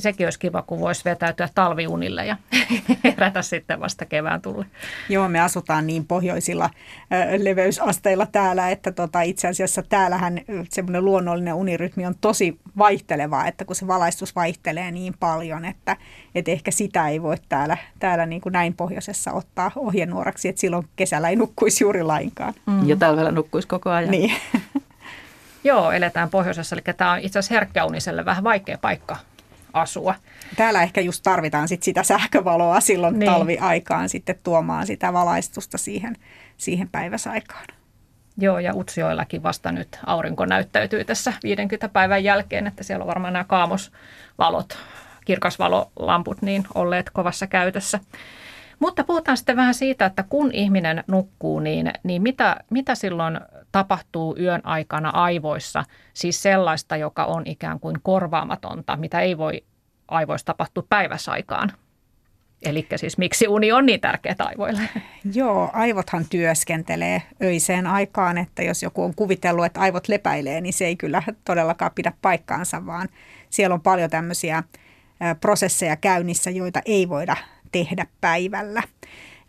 Ja sekin olisi kiva, kun voisi vetäytyä talviunille ja <laughs> herätä sitten vasta kevään tulle. Joo, me asutaan niin pohjoisilla leveysasteilla täällä, että tota, itse asiassa täällähän semmoinen luonnollinen unirytmi on tosi vaihtelevaa, että kun se valaistus vaihtelee niin paljon, että, että ehkä sitä ei voi täällä, täällä niin kuin näin pohjoisessa ottaa ohjenuoraksi, että silloin kesällä ei nukkuisi juuri lainkaan. Mm. Ja talvella nukkuisi koko ajan. Niin. Joo, eletään pohjoisessa, eli tämä on itse asiassa herkkäuniselle vähän vaikea paikka asua. Täällä ehkä just tarvitaan sit sitä sähkövaloa silloin niin. talviaikaan sitten tuomaan sitä valaistusta siihen, siihen päiväsaikaan. Joo, ja Utsioillakin vasta nyt aurinko näyttäytyy tässä 50 päivän jälkeen, että siellä on varmaan nämä kaamosvalot, kirkasvalolamput niin olleet kovassa käytössä. Mutta puhutaan sitten vähän siitä, että kun ihminen nukkuu, niin, niin mitä, mitä silloin tapahtuu yön aikana aivoissa, siis sellaista, joka on ikään kuin korvaamatonta, mitä ei voi aivoissa tapahtua päiväsaikaan. Eli siis miksi uni on niin tärkeä aivoille? <laughs> Joo, aivothan työskentelee öiseen aikaan, että jos joku on kuvitellut, että aivot lepäilee, niin se ei kyllä todellakaan pidä paikkaansa, vaan siellä on paljon tämmöisiä prosesseja käynnissä, joita ei voida tehdä päivällä.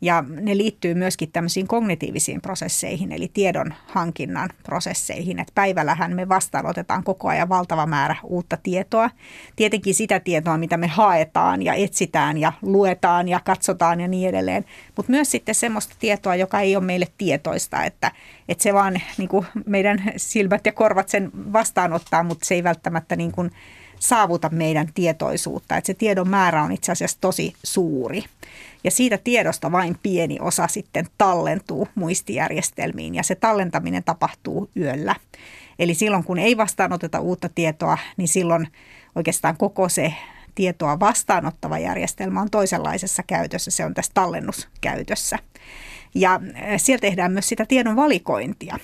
Ja ne liittyy myöskin tämmöisiin kognitiivisiin prosesseihin, eli tiedon hankinnan prosesseihin. Että päivällähän me vastaanotetaan koko ajan valtava määrä uutta tietoa. Tietenkin sitä tietoa, mitä me haetaan ja etsitään ja luetaan ja katsotaan ja niin edelleen. Mutta myös sitten semmoista tietoa, joka ei ole meille tietoista, että, että se vaan niin kuin meidän silmät ja korvat sen vastaanottaa, mutta se ei välttämättä niin kuin saavuta meidän tietoisuutta. Että se tiedon määrä on itse asiassa tosi suuri. Ja siitä tiedosta vain pieni osa sitten tallentuu muistijärjestelmiin ja se tallentaminen tapahtuu yöllä. Eli silloin kun ei vastaanoteta uutta tietoa, niin silloin oikeastaan koko se tietoa vastaanottava järjestelmä on toisenlaisessa käytössä, se on tässä tallennuskäytössä. Ja eh, siellä tehdään myös sitä tiedon valikointia.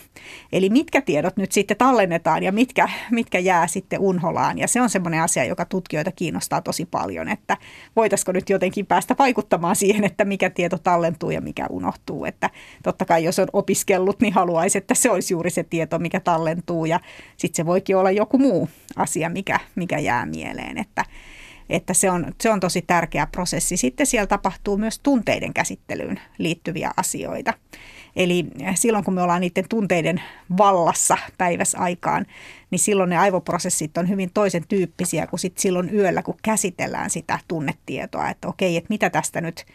Eli mitkä tiedot nyt sitten tallennetaan ja mitkä, mitkä jää sitten unholaan. Ja se on semmoinen asia, joka tutkijoita kiinnostaa tosi paljon, että voitaisiko nyt jotenkin päästä vaikuttamaan siihen, että mikä tieto tallentuu ja mikä unohtuu. Että totta kai jos on opiskellut, niin haluaisi, että se olisi juuri se tieto, mikä tallentuu ja sitten se voikin olla joku muu asia, mikä, mikä jää mieleen. Että että se on, se on tosi tärkeä prosessi. Sitten siellä tapahtuu myös tunteiden käsittelyyn liittyviä asioita. Eli silloin kun me ollaan niiden tunteiden vallassa päiväsaikaan, niin silloin ne aivoprosessit on hyvin toisen tyyppisiä kuin sit silloin yöllä, kun käsitellään sitä tunnetietoa, että okei, että mitä tästä nyt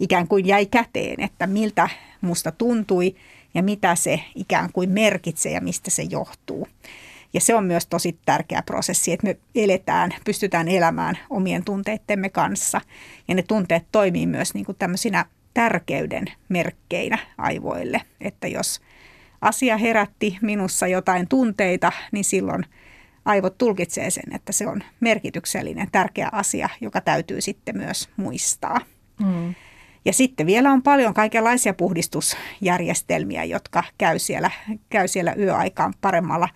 ikään kuin jäi käteen, että miltä musta tuntui ja mitä se ikään kuin merkitsee ja mistä se johtuu. Ja se on myös tosi tärkeä prosessi, että me eletään, pystytään elämään omien tunteittemme kanssa. Ja ne tunteet toimii myös niin kuin tämmöisinä tärkeyden merkkeinä aivoille. Että jos asia herätti minussa jotain tunteita, niin silloin aivot tulkitsee sen, että se on merkityksellinen, tärkeä asia, joka täytyy sitten myös muistaa. Mm. Ja sitten vielä on paljon kaikenlaisia puhdistusjärjestelmiä, jotka käy siellä, käy siellä yöaikaan paremmalla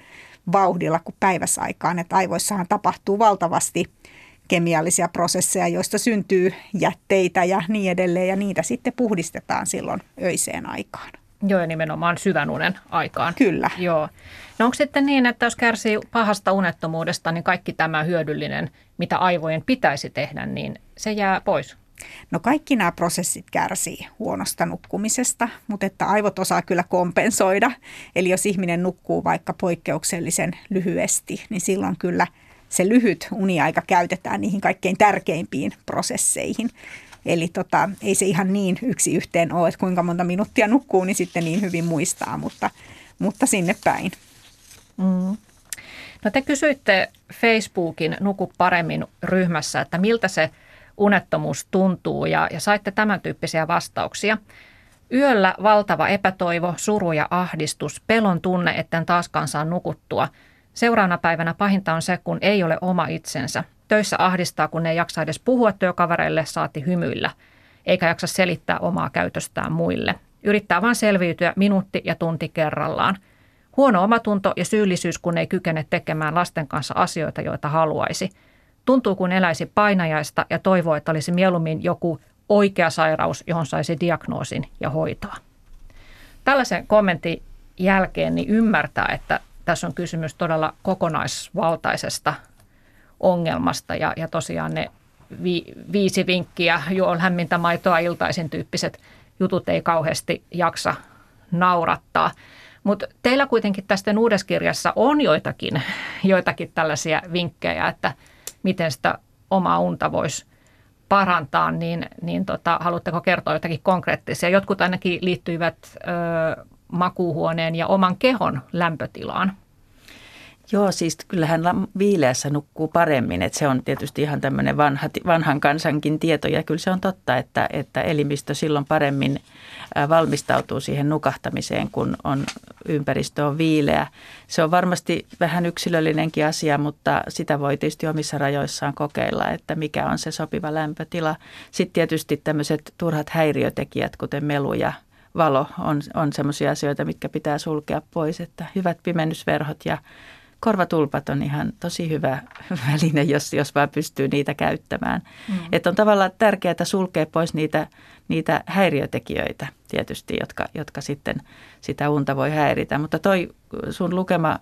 vauhdilla kuin päiväsaikaan. Että aivoissahan tapahtuu valtavasti kemiallisia prosesseja, joista syntyy jätteitä ja niin edelleen, ja niitä sitten puhdistetaan silloin öiseen aikaan. Joo, ja nimenomaan syvän unen aikaan. Kyllä. Joo. No onko sitten niin, että jos kärsii pahasta unettomuudesta, niin kaikki tämä hyödyllinen, mitä aivojen pitäisi tehdä, niin se jää pois? No kaikki nämä prosessit kärsii huonosta nukkumisesta, mutta että aivot osaa kyllä kompensoida. Eli jos ihminen nukkuu vaikka poikkeuksellisen lyhyesti, niin silloin kyllä se lyhyt uniaika käytetään niihin kaikkein tärkeimpiin prosesseihin. Eli tota, ei se ihan niin yksi yhteen ole, että kuinka monta minuuttia nukkuu, niin sitten niin hyvin muistaa, mutta, mutta sinne päin. Mm. No te kysyitte Facebookin Nuku paremmin ryhmässä, että miltä se unettomuus tuntuu ja, ja saitte tämän tyyppisiä vastauksia. Yöllä valtava epätoivo, suru ja ahdistus, pelon tunne, etten taaskaan saa nukuttua. Seuraavana päivänä pahinta on se, kun ei ole oma itsensä. Töissä ahdistaa, kun ei jaksa edes puhua työkavereille, saati hymyillä, eikä jaksa selittää omaa käytöstään muille. Yrittää vain selviytyä minuutti ja tunti kerrallaan. Huono omatunto ja syyllisyys, kun ei kykene tekemään lasten kanssa asioita, joita haluaisi. Tuntuu kuin eläisi painajaista ja toivoo, että olisi mieluummin joku oikea sairaus, johon saisi diagnoosin ja hoitoa. Tällaisen kommentin jälkeen niin ymmärtää, että tässä on kysymys todella kokonaisvaltaisesta ongelmasta ja, ja tosiaan ne vi, viisi vinkkiä, juo lämmintä maitoa iltaisin tyyppiset jutut ei kauheasti jaksa naurattaa. Mutta teillä kuitenkin tästä uudessa kirjassa on joitakin, joitakin tällaisia vinkkejä, että miten sitä omaa unta voisi parantaa, niin, niin tota, haluatteko kertoa jotakin konkreettisia? Jotkut ainakin liittyivät ö, makuuhuoneen ja oman kehon lämpötilaan. Joo, siis kyllähän viileässä nukkuu paremmin, että se on tietysti ihan tämmöinen vanha, vanhan kansankin tieto ja kyllä se on totta, että, että elimistö silloin paremmin valmistautuu siihen nukahtamiseen, kun on, ympäristö on viileä. Se on varmasti vähän yksilöllinenkin asia, mutta sitä voi tietysti omissa rajoissaan kokeilla, että mikä on se sopiva lämpötila. Sitten tietysti tämmöiset turhat häiriötekijät, kuten melu ja valo, on, on semmoisia asioita, mitkä pitää sulkea pois, että hyvät pimennysverhot ja korvatulpat on ihan tosi hyvä <laughs> väline, jos, jos vaan pystyy niitä käyttämään. Mm. Että on tavallaan tärkeää sulkea pois niitä, niitä häiriötekijöitä tietysti, jotka, jotka sitten sitä unta voi häiritä. Mutta toi sun lukema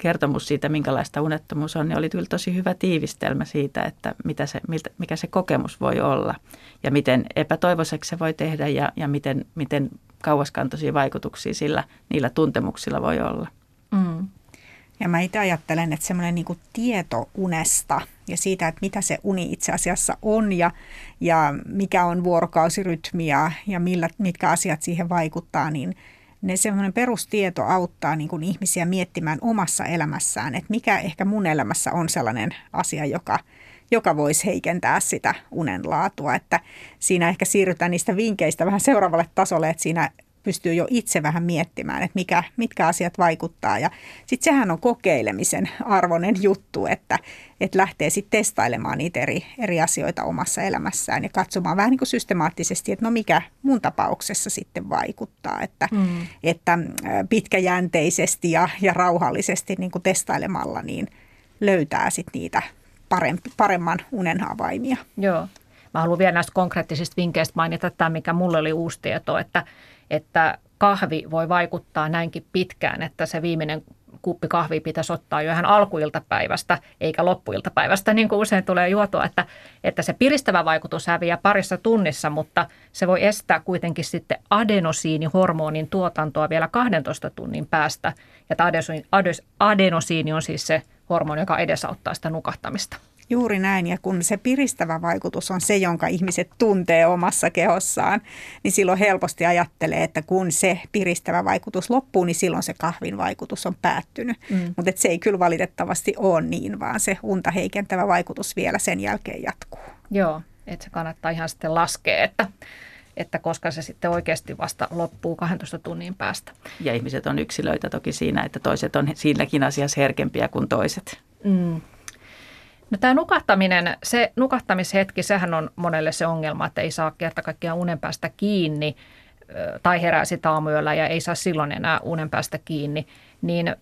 kertomus siitä, minkälaista unettomuus on, niin oli kyllä tosi hyvä tiivistelmä siitä, että mitä se, miltä, mikä se kokemus voi olla ja miten epätoivoiseksi se voi tehdä ja, ja miten, miten kauaskantoisia vaikutuksia sillä, niillä tuntemuksilla voi olla. Mm. Ja mä itse ajattelen, että semmoinen niin tieto unesta ja siitä, että mitä se uni itse asiassa on ja, ja mikä on vuorokausirytmi ja, ja millä, mitkä asiat siihen vaikuttaa, niin ne semmoinen perustieto auttaa niin kuin ihmisiä miettimään omassa elämässään, että mikä ehkä mun elämässä on sellainen asia, joka, joka voisi heikentää sitä unen laatua. Että siinä ehkä siirrytään niistä vinkkeistä vähän seuraavalle tasolle, että siinä pystyy jo itse vähän miettimään, että mikä, mitkä asiat vaikuttaa. Ja sitten sehän on kokeilemisen arvoinen juttu, että, että lähtee sitten testailemaan niitä eri, eri asioita omassa elämässään ja katsomaan vähän niin kuin systemaattisesti, että no mikä mun tapauksessa sitten vaikuttaa. Että, mm. että pitkäjänteisesti ja, ja rauhallisesti niin kuin testailemalla niin löytää sitten niitä parempi, paremman unen avaimia. Joo. Mä haluan vielä näistä konkreettisista vinkkeistä mainita tämä, mikä mulle oli uusi tieto, että että kahvi voi vaikuttaa näinkin pitkään, että se viimeinen kuppi kahvia pitäisi ottaa jo ihan alkuiltapäivästä eikä loppuiltapäivästä, niin kuin usein tulee juotua, että, että se piristävä vaikutus häviää parissa tunnissa, mutta se voi estää kuitenkin sitten adenosiinihormonin tuotantoa vielä 12 tunnin päästä. Ja adenosiini on siis se hormoni, joka edesauttaa sitä nukahtamista. Juuri näin, ja kun se piristävä vaikutus on se, jonka ihmiset tuntee omassa kehossaan, niin silloin helposti ajattelee, että kun se piristävä vaikutus loppuu, niin silloin se kahvin vaikutus on päättynyt. Mm. Mutta se ei kyllä valitettavasti ole niin, vaan se unta heikentävä vaikutus vielä sen jälkeen jatkuu. Joo, että se kannattaa ihan sitten laskea, että että koska se sitten oikeasti vasta loppuu 12 tunnin päästä. Ja ihmiset on yksilöitä toki siinä, että toiset on siinäkin asiassa herkempiä kuin toiset. Mm. No tämä nukahtaminen, se nukahtamishetki, sehän on monelle se ongelma, että ei saa kerta kaikkiaan unen päästä kiinni tai herää sitä aamuyöllä ja ei saa silloin enää unen päästä kiinni. Niin ö,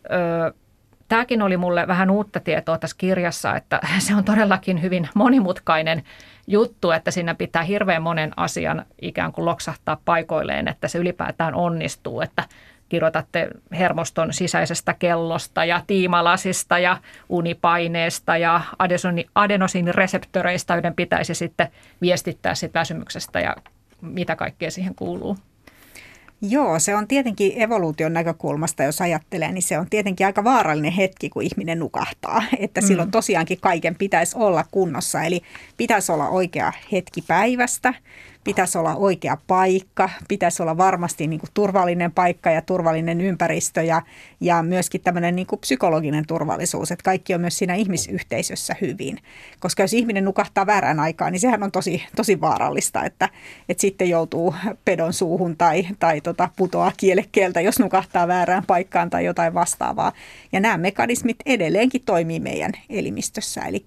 tämäkin oli mulle vähän uutta tietoa tässä kirjassa, että <laughs> se on todellakin hyvin monimutkainen juttu, että siinä pitää hirveän monen asian ikään kuin loksahtaa paikoilleen, että se ylipäätään onnistuu, että kirjoitatte hermoston sisäisestä kellosta ja tiimalasista ja unipaineesta ja adenosiinireseptoreista, joiden pitäisi sitten viestittää siitä väsymyksestä ja mitä kaikkea siihen kuuluu. Joo, se on tietenkin evoluution näkökulmasta, jos ajattelee, niin se on tietenkin aika vaarallinen hetki, kun ihminen nukahtaa. <laughs> Että mm. silloin tosiaankin kaiken pitäisi olla kunnossa, eli pitäisi olla oikea hetki päivästä, pitäisi olla oikea paikka, pitäisi olla varmasti niin kuin turvallinen paikka ja turvallinen ympäristö ja, ja myöskin tämmöinen niin kuin psykologinen turvallisuus, että kaikki on myös siinä ihmisyhteisössä hyvin. Koska jos ihminen nukahtaa väärään aikaan, niin sehän on tosi, tosi vaarallista, että, että sitten joutuu pedon suuhun tai, tai tota, putoaa kielekkeeltä, jos nukahtaa väärään paikkaan tai jotain vastaavaa. Ja nämä mekanismit edelleenkin toimii meidän elimistössä, eli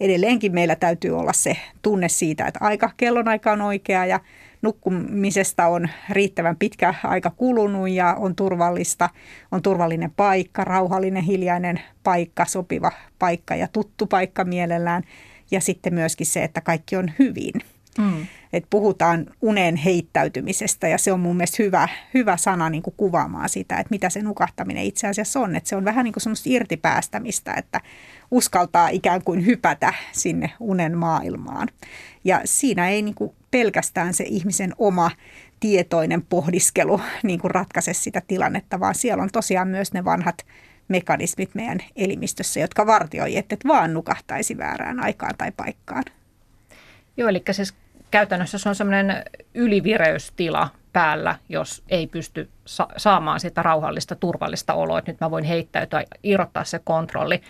edelleenkin meillä täytyy olla se tunne siitä, että aika, kellonaika on oikea, ja nukkumisesta on riittävän pitkä aika kulunut ja on turvallista, on turvallinen paikka, rauhallinen, hiljainen paikka, sopiva paikka ja tuttu paikka mielellään. Ja sitten myöskin se, että kaikki on hyvin. Mm. Et puhutaan unen heittäytymisestä ja se on mun mielestä hyvä, hyvä sana niin kuin kuvaamaan sitä, että mitä se nukahtaminen itse asiassa on. Et se on vähän niin kuin semmoista irtipäästämistä, että uskaltaa ikään kuin hypätä sinne unen maailmaan. Ja siinä ei niin kuin pelkästään se ihmisen oma tietoinen pohdiskelu niin kuin ratkaise sitä tilannetta, vaan siellä on tosiaan myös ne vanhat mekanismit meidän elimistössä, jotka vartioi, että et vaan nukahtaisi väärään aikaan tai paikkaan. Joo, eli siis käytännössä se on semmoinen ylivireystila päällä, jos ei pysty sa- saamaan sitä rauhallista, turvallista oloa, että nyt mä voin heittäytyä, irrottaa se kontrolli.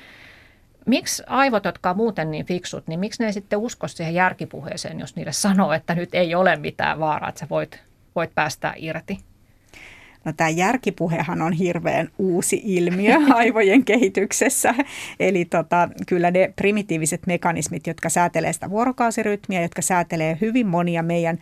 Miksi aivot, jotka on muuten niin fiksut, niin miksi ne ei sitten usko siihen järkipuheeseen, jos niille sanoo, että nyt ei ole mitään vaaraa, että sä voit, voit päästää irti? No tämä järkipuhehan on hirveän uusi ilmiö <laughs> aivojen kehityksessä. Eli tota, kyllä ne primitiiviset mekanismit, jotka säätelee sitä vuorokausirytmiä, jotka säätelee hyvin monia meidän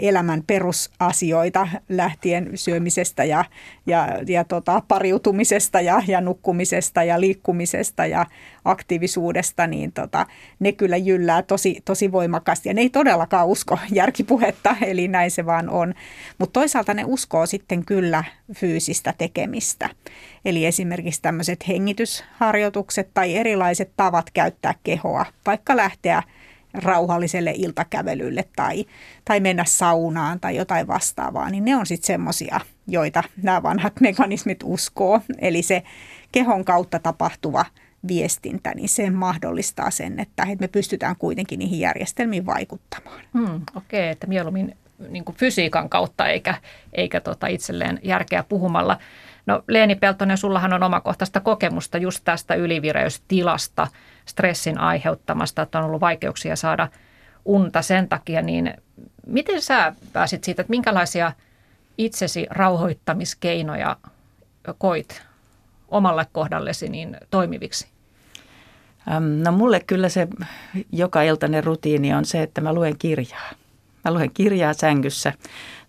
elämän perusasioita lähtien syömisestä ja, ja, ja tota, pariutumisesta ja, ja nukkumisesta ja liikkumisesta ja aktiivisuudesta, niin tota, ne kyllä jyllää tosi, tosi voimakkaasti. Ja ne ei todellakaan usko järkipuhetta, eli näin se vaan on. Mutta toisaalta ne uskoo sitten kyllä fyysistä tekemistä. Eli esimerkiksi tämmöiset hengitysharjoitukset tai erilaiset tavat käyttää kehoa, vaikka lähteä – rauhalliselle iltakävelylle tai, tai mennä saunaan tai jotain vastaavaa, niin ne on sitten semmoisia, joita nämä vanhat <laughs> mekanismit uskoo. Eli se kehon kautta tapahtuva viestintä, niin se mahdollistaa sen, että me pystytään kuitenkin niihin järjestelmiin vaikuttamaan. Hmm, Okei, okay, että mieluummin niin fysiikan kautta eikä, eikä tota itselleen järkeä puhumalla. No Leeni Peltonen, sullahan on omakohtaista kokemusta just tästä ylivireystilasta, stressin aiheuttamasta, että on ollut vaikeuksia saada unta sen takia, niin miten sä pääsit siitä, että minkälaisia itsesi rauhoittamiskeinoja koit omalle kohdallesi niin toimiviksi? No mulle kyllä se joka iltainen rutiini on se, että mä luen kirjaa. Mä luen kirjaa sängyssä.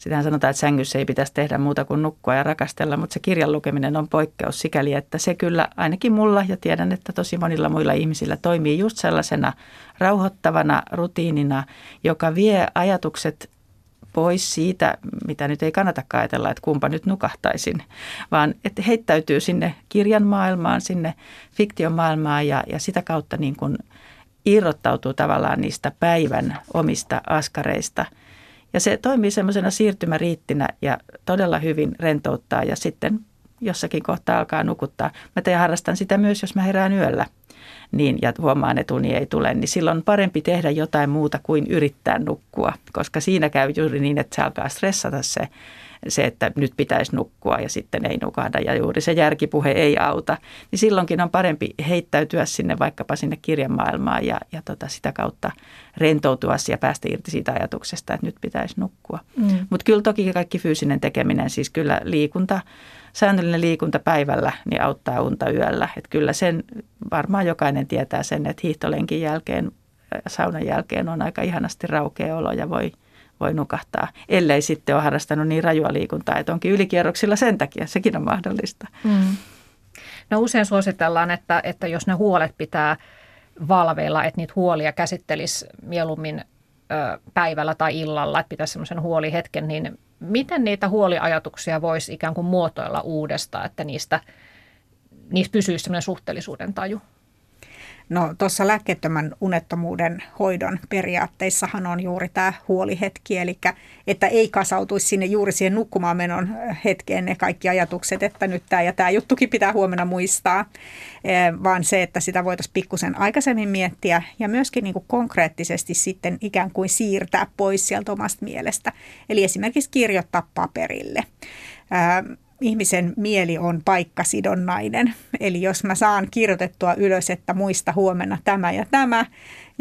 Sitähän sanotaan, että sängyssä ei pitäisi tehdä muuta kuin nukkua ja rakastella, mutta se kirjan lukeminen on poikkeus sikäli, että se kyllä ainakin mulla ja tiedän, että tosi monilla muilla ihmisillä toimii just sellaisena rauhoittavana rutiinina, joka vie ajatukset pois siitä, mitä nyt ei kannata ajatella, että kumpa nyt nukahtaisin, vaan että heittäytyy sinne kirjan maailmaan, sinne fiktion maailmaan ja, ja sitä kautta niin kuin – irrottautuu tavallaan niistä päivän omista askareista. Ja se toimii semmoisena siirtymäriittinä ja todella hyvin rentouttaa ja sitten jossakin kohtaa alkaa nukuttaa. Mä teen harrastan sitä myös, jos mä herään yöllä niin, ja huomaan, että uni ei tule, niin silloin on parempi tehdä jotain muuta kuin yrittää nukkua, koska siinä käy juuri niin, että se alkaa stressata se se, että nyt pitäisi nukkua ja sitten ei nukahda ja juuri se järkipuhe ei auta, niin silloinkin on parempi heittäytyä sinne vaikkapa sinne kirjamaailmaan ja, ja tota sitä kautta rentoutua ja päästä irti siitä ajatuksesta, että nyt pitäisi nukkua. Mm. Mutta kyllä toki kaikki fyysinen tekeminen, siis kyllä liikunta, säännöllinen liikunta päivällä niin auttaa unta yöllä. Että kyllä sen varmaan jokainen tietää sen, että hiihtolenkin jälkeen, saunan jälkeen on aika ihanasti raukea olo ja voi, voi nukahtaa, ellei sitten ole harrastanut niin rajua liikuntaa, että onkin ylikierroksilla sen takia, sekin on mahdollista. Mm. No usein suositellaan, että, että jos ne huolet pitää valveilla, että niitä huolia käsittelisi mieluummin ö, päivällä tai illalla, että pitäisi semmoisen huolihetken, niin miten niitä huoliajatuksia voisi ikään kuin muotoilla uudestaan, että niistä, niistä pysyisi semmoinen suhteellisuuden taju? No tuossa lääkkeettömän unettomuuden hoidon periaatteissahan on juuri tämä huolihetki, eli että ei kasautuisi sinne juuri siihen nukkumaan menon hetkeen ne kaikki ajatukset, että nyt tämä ja tämä juttukin pitää huomenna muistaa, vaan se, että sitä voitaisiin pikkusen aikaisemmin miettiä ja myöskin niin kuin konkreettisesti sitten ikään kuin siirtää pois sieltä omasta mielestä. Eli esimerkiksi kirjoittaa paperille ihmisen mieli on paikkasidonnainen. Eli jos mä saan kirjoitettua ylös, että muista huomenna tämä ja tämä,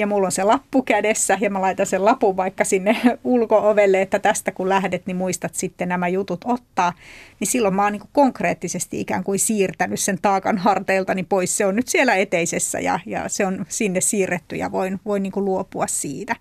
ja mulla on se lappu kädessä, ja mä laitan sen lapun vaikka sinne <laughs> ulkoovelle, että tästä kun lähdet, niin muistat sitten nämä jutut ottaa, niin silloin mä oon niin konkreettisesti ikään kuin siirtänyt sen taakan harteiltani pois. Se on nyt siellä eteisessä ja, ja se on sinne siirretty ja voin, voin niin luopua siitä.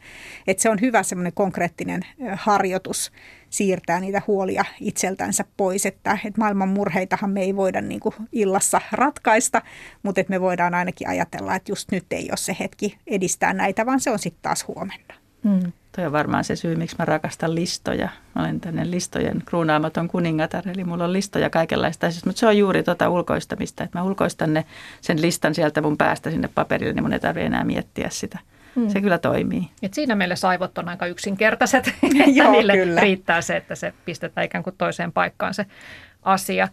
Et se on hyvä semmoinen konkreettinen harjoitus siirtää niitä huolia itseltänsä pois. Että, että maailman murheitahan me ei voida niin kuin illassa ratkaista, mutta että me voidaan ainakin ajatella, että just nyt ei ole se hetki edistää näitä, vaan se on sitten taas huomenna. Hmm. Toi on varmaan se syy, miksi mä rakastan listoja. Mä olen tänne listojen kruunaamaton kuningatar, eli mulla on listoja kaikenlaista asioista, mutta se on juuri tuota ulkoistamista, että mä ulkoistan ne, sen listan sieltä mun päästä sinne paperille, niin mun ei tarvitse enää miettiä sitä. Mm. Se kyllä toimii. Et siinä meille saivot on aika yksinkertaiset, <laughs> että Joo, niille kyllä. riittää se, että se pistetään ikään kuin toiseen paikkaan se asia.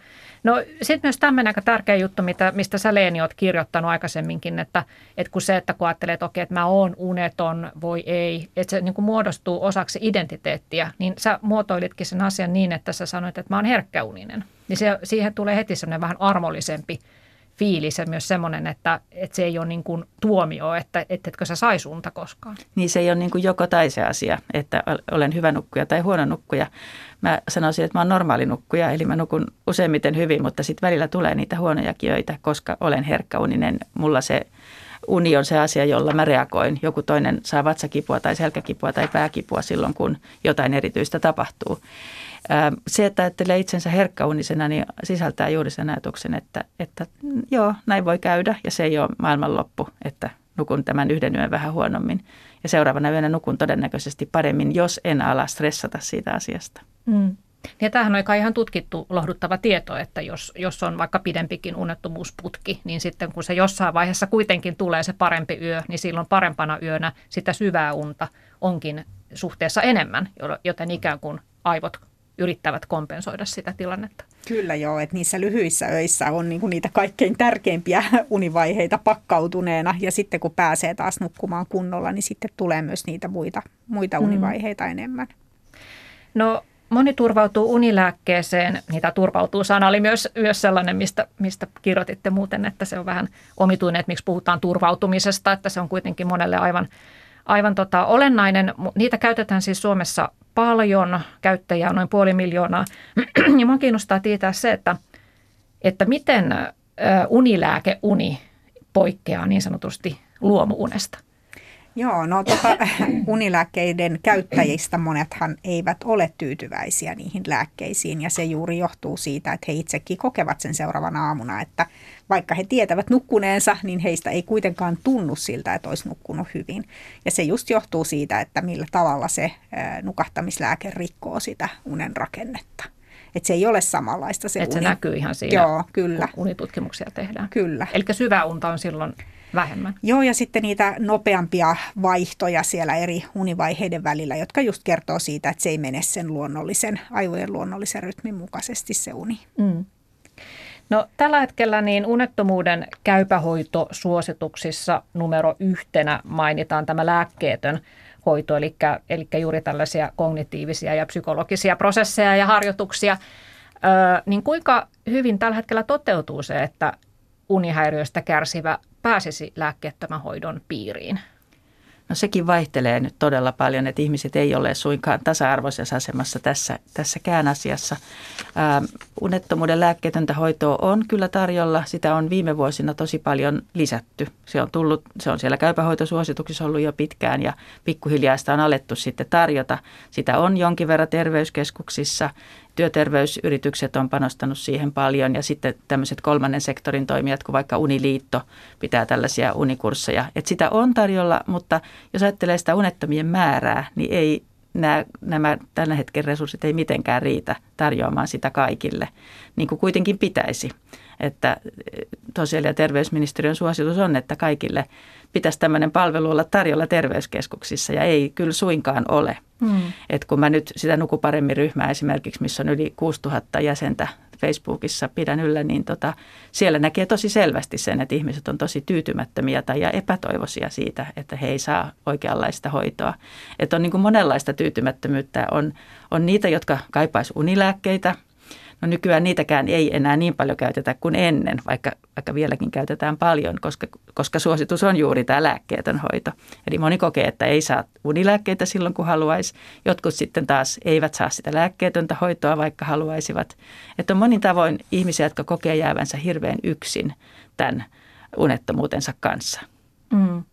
No sitten myös tämmöinen aika tärkeä juttu, mitä, mistä sä Leeni oot kirjoittanut aikaisemminkin, että, että kun se, että kun ajattelee, että okei, että mä oon uneton, voi ei, että se niin kuin muodostuu osaksi identiteettiä, niin sä muotoilitkin sen asian niin, että sä sanoit, että mä oon herkkäuninen. Niin se, siihen tulee heti semmoinen vähän armollisempi fiilis ja myös semmoinen, että, että se ei ole niin kuin tuomio, että etkö sä sai unta koskaan. Niin se ei ole niin kuin joko tai se asia, että olen hyvä nukkuja tai huono nukkuja. Mä sanoisin, että mä oon normaali nukkuja, eli mä nukun useimmiten hyvin, mutta sitten välillä tulee niitä huonojakin öitä, koska olen herkkäuninen. Mulla se uni on se asia, jolla mä reagoin. Joku toinen saa vatsakipua tai selkäkipua tai pääkipua silloin, kun jotain erityistä tapahtuu. Se, että ajattelee itsensä herkkäunisena, niin sisältää juuri sen ajatuksen, että, että mm, joo, näin voi käydä ja se ei ole maailmanloppu, että nukun tämän yhden yön vähän huonommin. Ja seuraavana yönä nukun todennäköisesti paremmin, jos en ala stressata siitä asiasta. Mm. Ja tämähän on ihan tutkittu lohduttava tieto, että jos, jos on vaikka pidempikin unettomuusputki, niin sitten kun se jossain vaiheessa kuitenkin tulee se parempi yö, niin silloin parempana yönä sitä syvää unta onkin suhteessa enemmän, joten ikään kuin aivot yrittävät kompensoida sitä tilannetta. Kyllä joo, että niissä lyhyissä öissä on niinku niitä kaikkein tärkeimpiä <laughs> univaiheita pakkautuneena ja sitten kun pääsee taas nukkumaan kunnolla, niin sitten tulee myös niitä muita, muita mm. univaiheita mm. enemmän. No moni turvautuu unilääkkeeseen. Niitä turvautuu sana oli myös, myös sellainen, mistä, mistä kirjoititte muuten, että se on vähän omituinen, että miksi puhutaan turvautumisesta, että se on kuitenkin monelle aivan, aivan tota, olennainen. Niitä käytetään siis Suomessa paljon, käyttäjiä on noin puoli miljoonaa. <clears throat> ja minua kiinnostaa tietää se, että, että miten unilääkeuni poikkeaa niin sanotusti luomuunesta. Joo, no tuota, <clears throat> unilääkkeiden käyttäjistä monethan eivät ole tyytyväisiä niihin lääkkeisiin ja se juuri johtuu siitä, että he itsekin kokevat sen seuraavana aamuna, että vaikka he tietävät nukkuneensa, niin heistä ei kuitenkaan tunnu siltä, että olisi nukkunut hyvin. Ja se just johtuu siitä, että millä tavalla se nukahtamislääke rikkoo sitä unen rakennetta. Että se ei ole samanlaista se Että uni. se näkyy ihan siinä, Joo, kyllä. kun unitutkimuksia tehdään. Kyllä. Eli syvä unta on silloin vähemmän. Joo, ja sitten niitä nopeampia vaihtoja siellä eri univaiheiden välillä, jotka just kertoo siitä, että se ei mene sen luonnollisen, aivojen luonnollisen rytmin mukaisesti se uni. Mm. No, tällä hetkellä niin unettomuuden käypähoitosuosituksissa numero yhtenä mainitaan tämä lääkkeetön hoito, eli, eli juuri tällaisia kognitiivisia ja psykologisia prosesseja ja harjoituksia. Ö, niin kuinka hyvin tällä hetkellä toteutuu se, että unihäiriöstä kärsivä pääsisi lääkkeettömän hoidon piiriin? No sekin vaihtelee nyt todella paljon, että ihmiset ei ole suinkaan tasa-arvoisessa asemassa tässä, tässäkään asiassa. Ähm, unettomuuden lääkkeetöntä hoitoa on kyllä tarjolla. Sitä on viime vuosina tosi paljon lisätty. Se on, tullut, se on siellä käypähoitosuosituksissa ollut jo pitkään ja pikkuhiljaa sitä on alettu sitten tarjota. Sitä on jonkin verran terveyskeskuksissa. Työterveysyritykset on panostanut siihen paljon ja sitten tämmöiset kolmannen sektorin toimijat, kuin vaikka Uniliitto pitää tällaisia unikursseja. Et sitä on tarjolla, mutta jos ajattelee sitä unettomien määrää, niin ei nämä, nämä tällä hetken resurssit ei mitenkään riitä tarjoamaan sitä kaikille, niin kuin kuitenkin pitäisi. Että sosiaali- ja terveysministeriön suositus on, että kaikille pitäisi tämmöinen palvelu olla tarjolla terveyskeskuksissa ja ei kyllä suinkaan ole. Hmm. Et kun mä nyt sitä Nuku paremmin ryhmää esimerkiksi, missä on yli 6000 jäsentä Facebookissa pidän yllä, niin tota, siellä näkee tosi selvästi sen, että ihmiset on tosi tyytymättömiä tai ja epätoivoisia siitä, että he ei saa oikeanlaista hoitoa. Että on niin kuin monenlaista tyytymättömyyttä. On, on niitä, jotka kaipaisi unilääkkeitä – No nykyään niitäkään ei enää niin paljon käytetä kuin ennen, vaikka, vaikka vieläkin käytetään paljon, koska, koska suositus on juuri tämä lääkkeetön hoito. Eli moni kokee, että ei saa unilääkkeitä silloin kun haluaisi. Jotkut sitten taas eivät saa sitä lääkkeetöntä hoitoa, vaikka haluaisivat. Että on monin tavoin ihmisiä, jotka kokee jäävänsä hirveän yksin tämän unettomuutensa kanssa. Mm.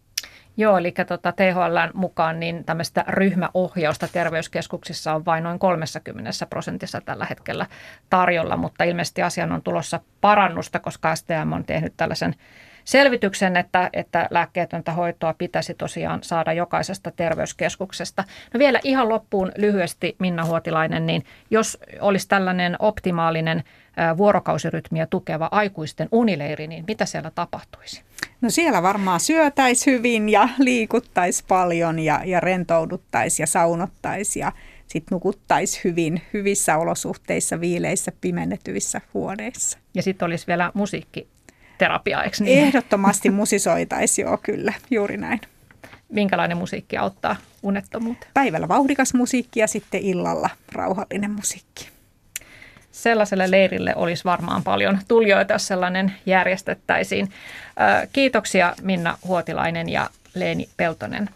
Joo, eli tota THL mukaan niin tämmöistä ryhmäohjausta terveyskeskuksissa on vain noin 30 prosentissa tällä hetkellä tarjolla, mutta ilmeisesti asian on tulossa parannusta, koska STM on tehnyt tällaisen selvityksen, että, että lääkkeetöntä hoitoa pitäisi tosiaan saada jokaisesta terveyskeskuksesta. No vielä ihan loppuun lyhyesti Minna Huotilainen, niin jos olisi tällainen optimaalinen vuorokausirytmiä tukeva aikuisten unileiri, niin mitä siellä tapahtuisi? No siellä varmaan syötäisi hyvin ja liikuttaisi paljon ja, ja rentouduttaisi ja saunottaisi ja sitten nukuttaisi hyvin hyvissä olosuhteissa, viileissä, pimennetyissä huoneissa. Ja sitten olisi vielä musiikkiterapia, eikö niin? Ehdottomasti musisoitaisi, joo kyllä, juuri näin. Minkälainen musiikki auttaa unettomuuteen? Päivällä vauhdikas musiikki ja sitten illalla rauhallinen musiikki sellaiselle leirille olisi varmaan paljon tulijoita, jos sellainen järjestettäisiin. Kiitoksia Minna Huotilainen ja Leeni Peltonen.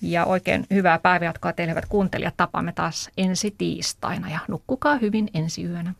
Ja oikein hyvää päivää, jotka teille hyvät kuuntelijat. Tapaamme taas ensi tiistaina ja nukkukaa hyvin ensi yönä.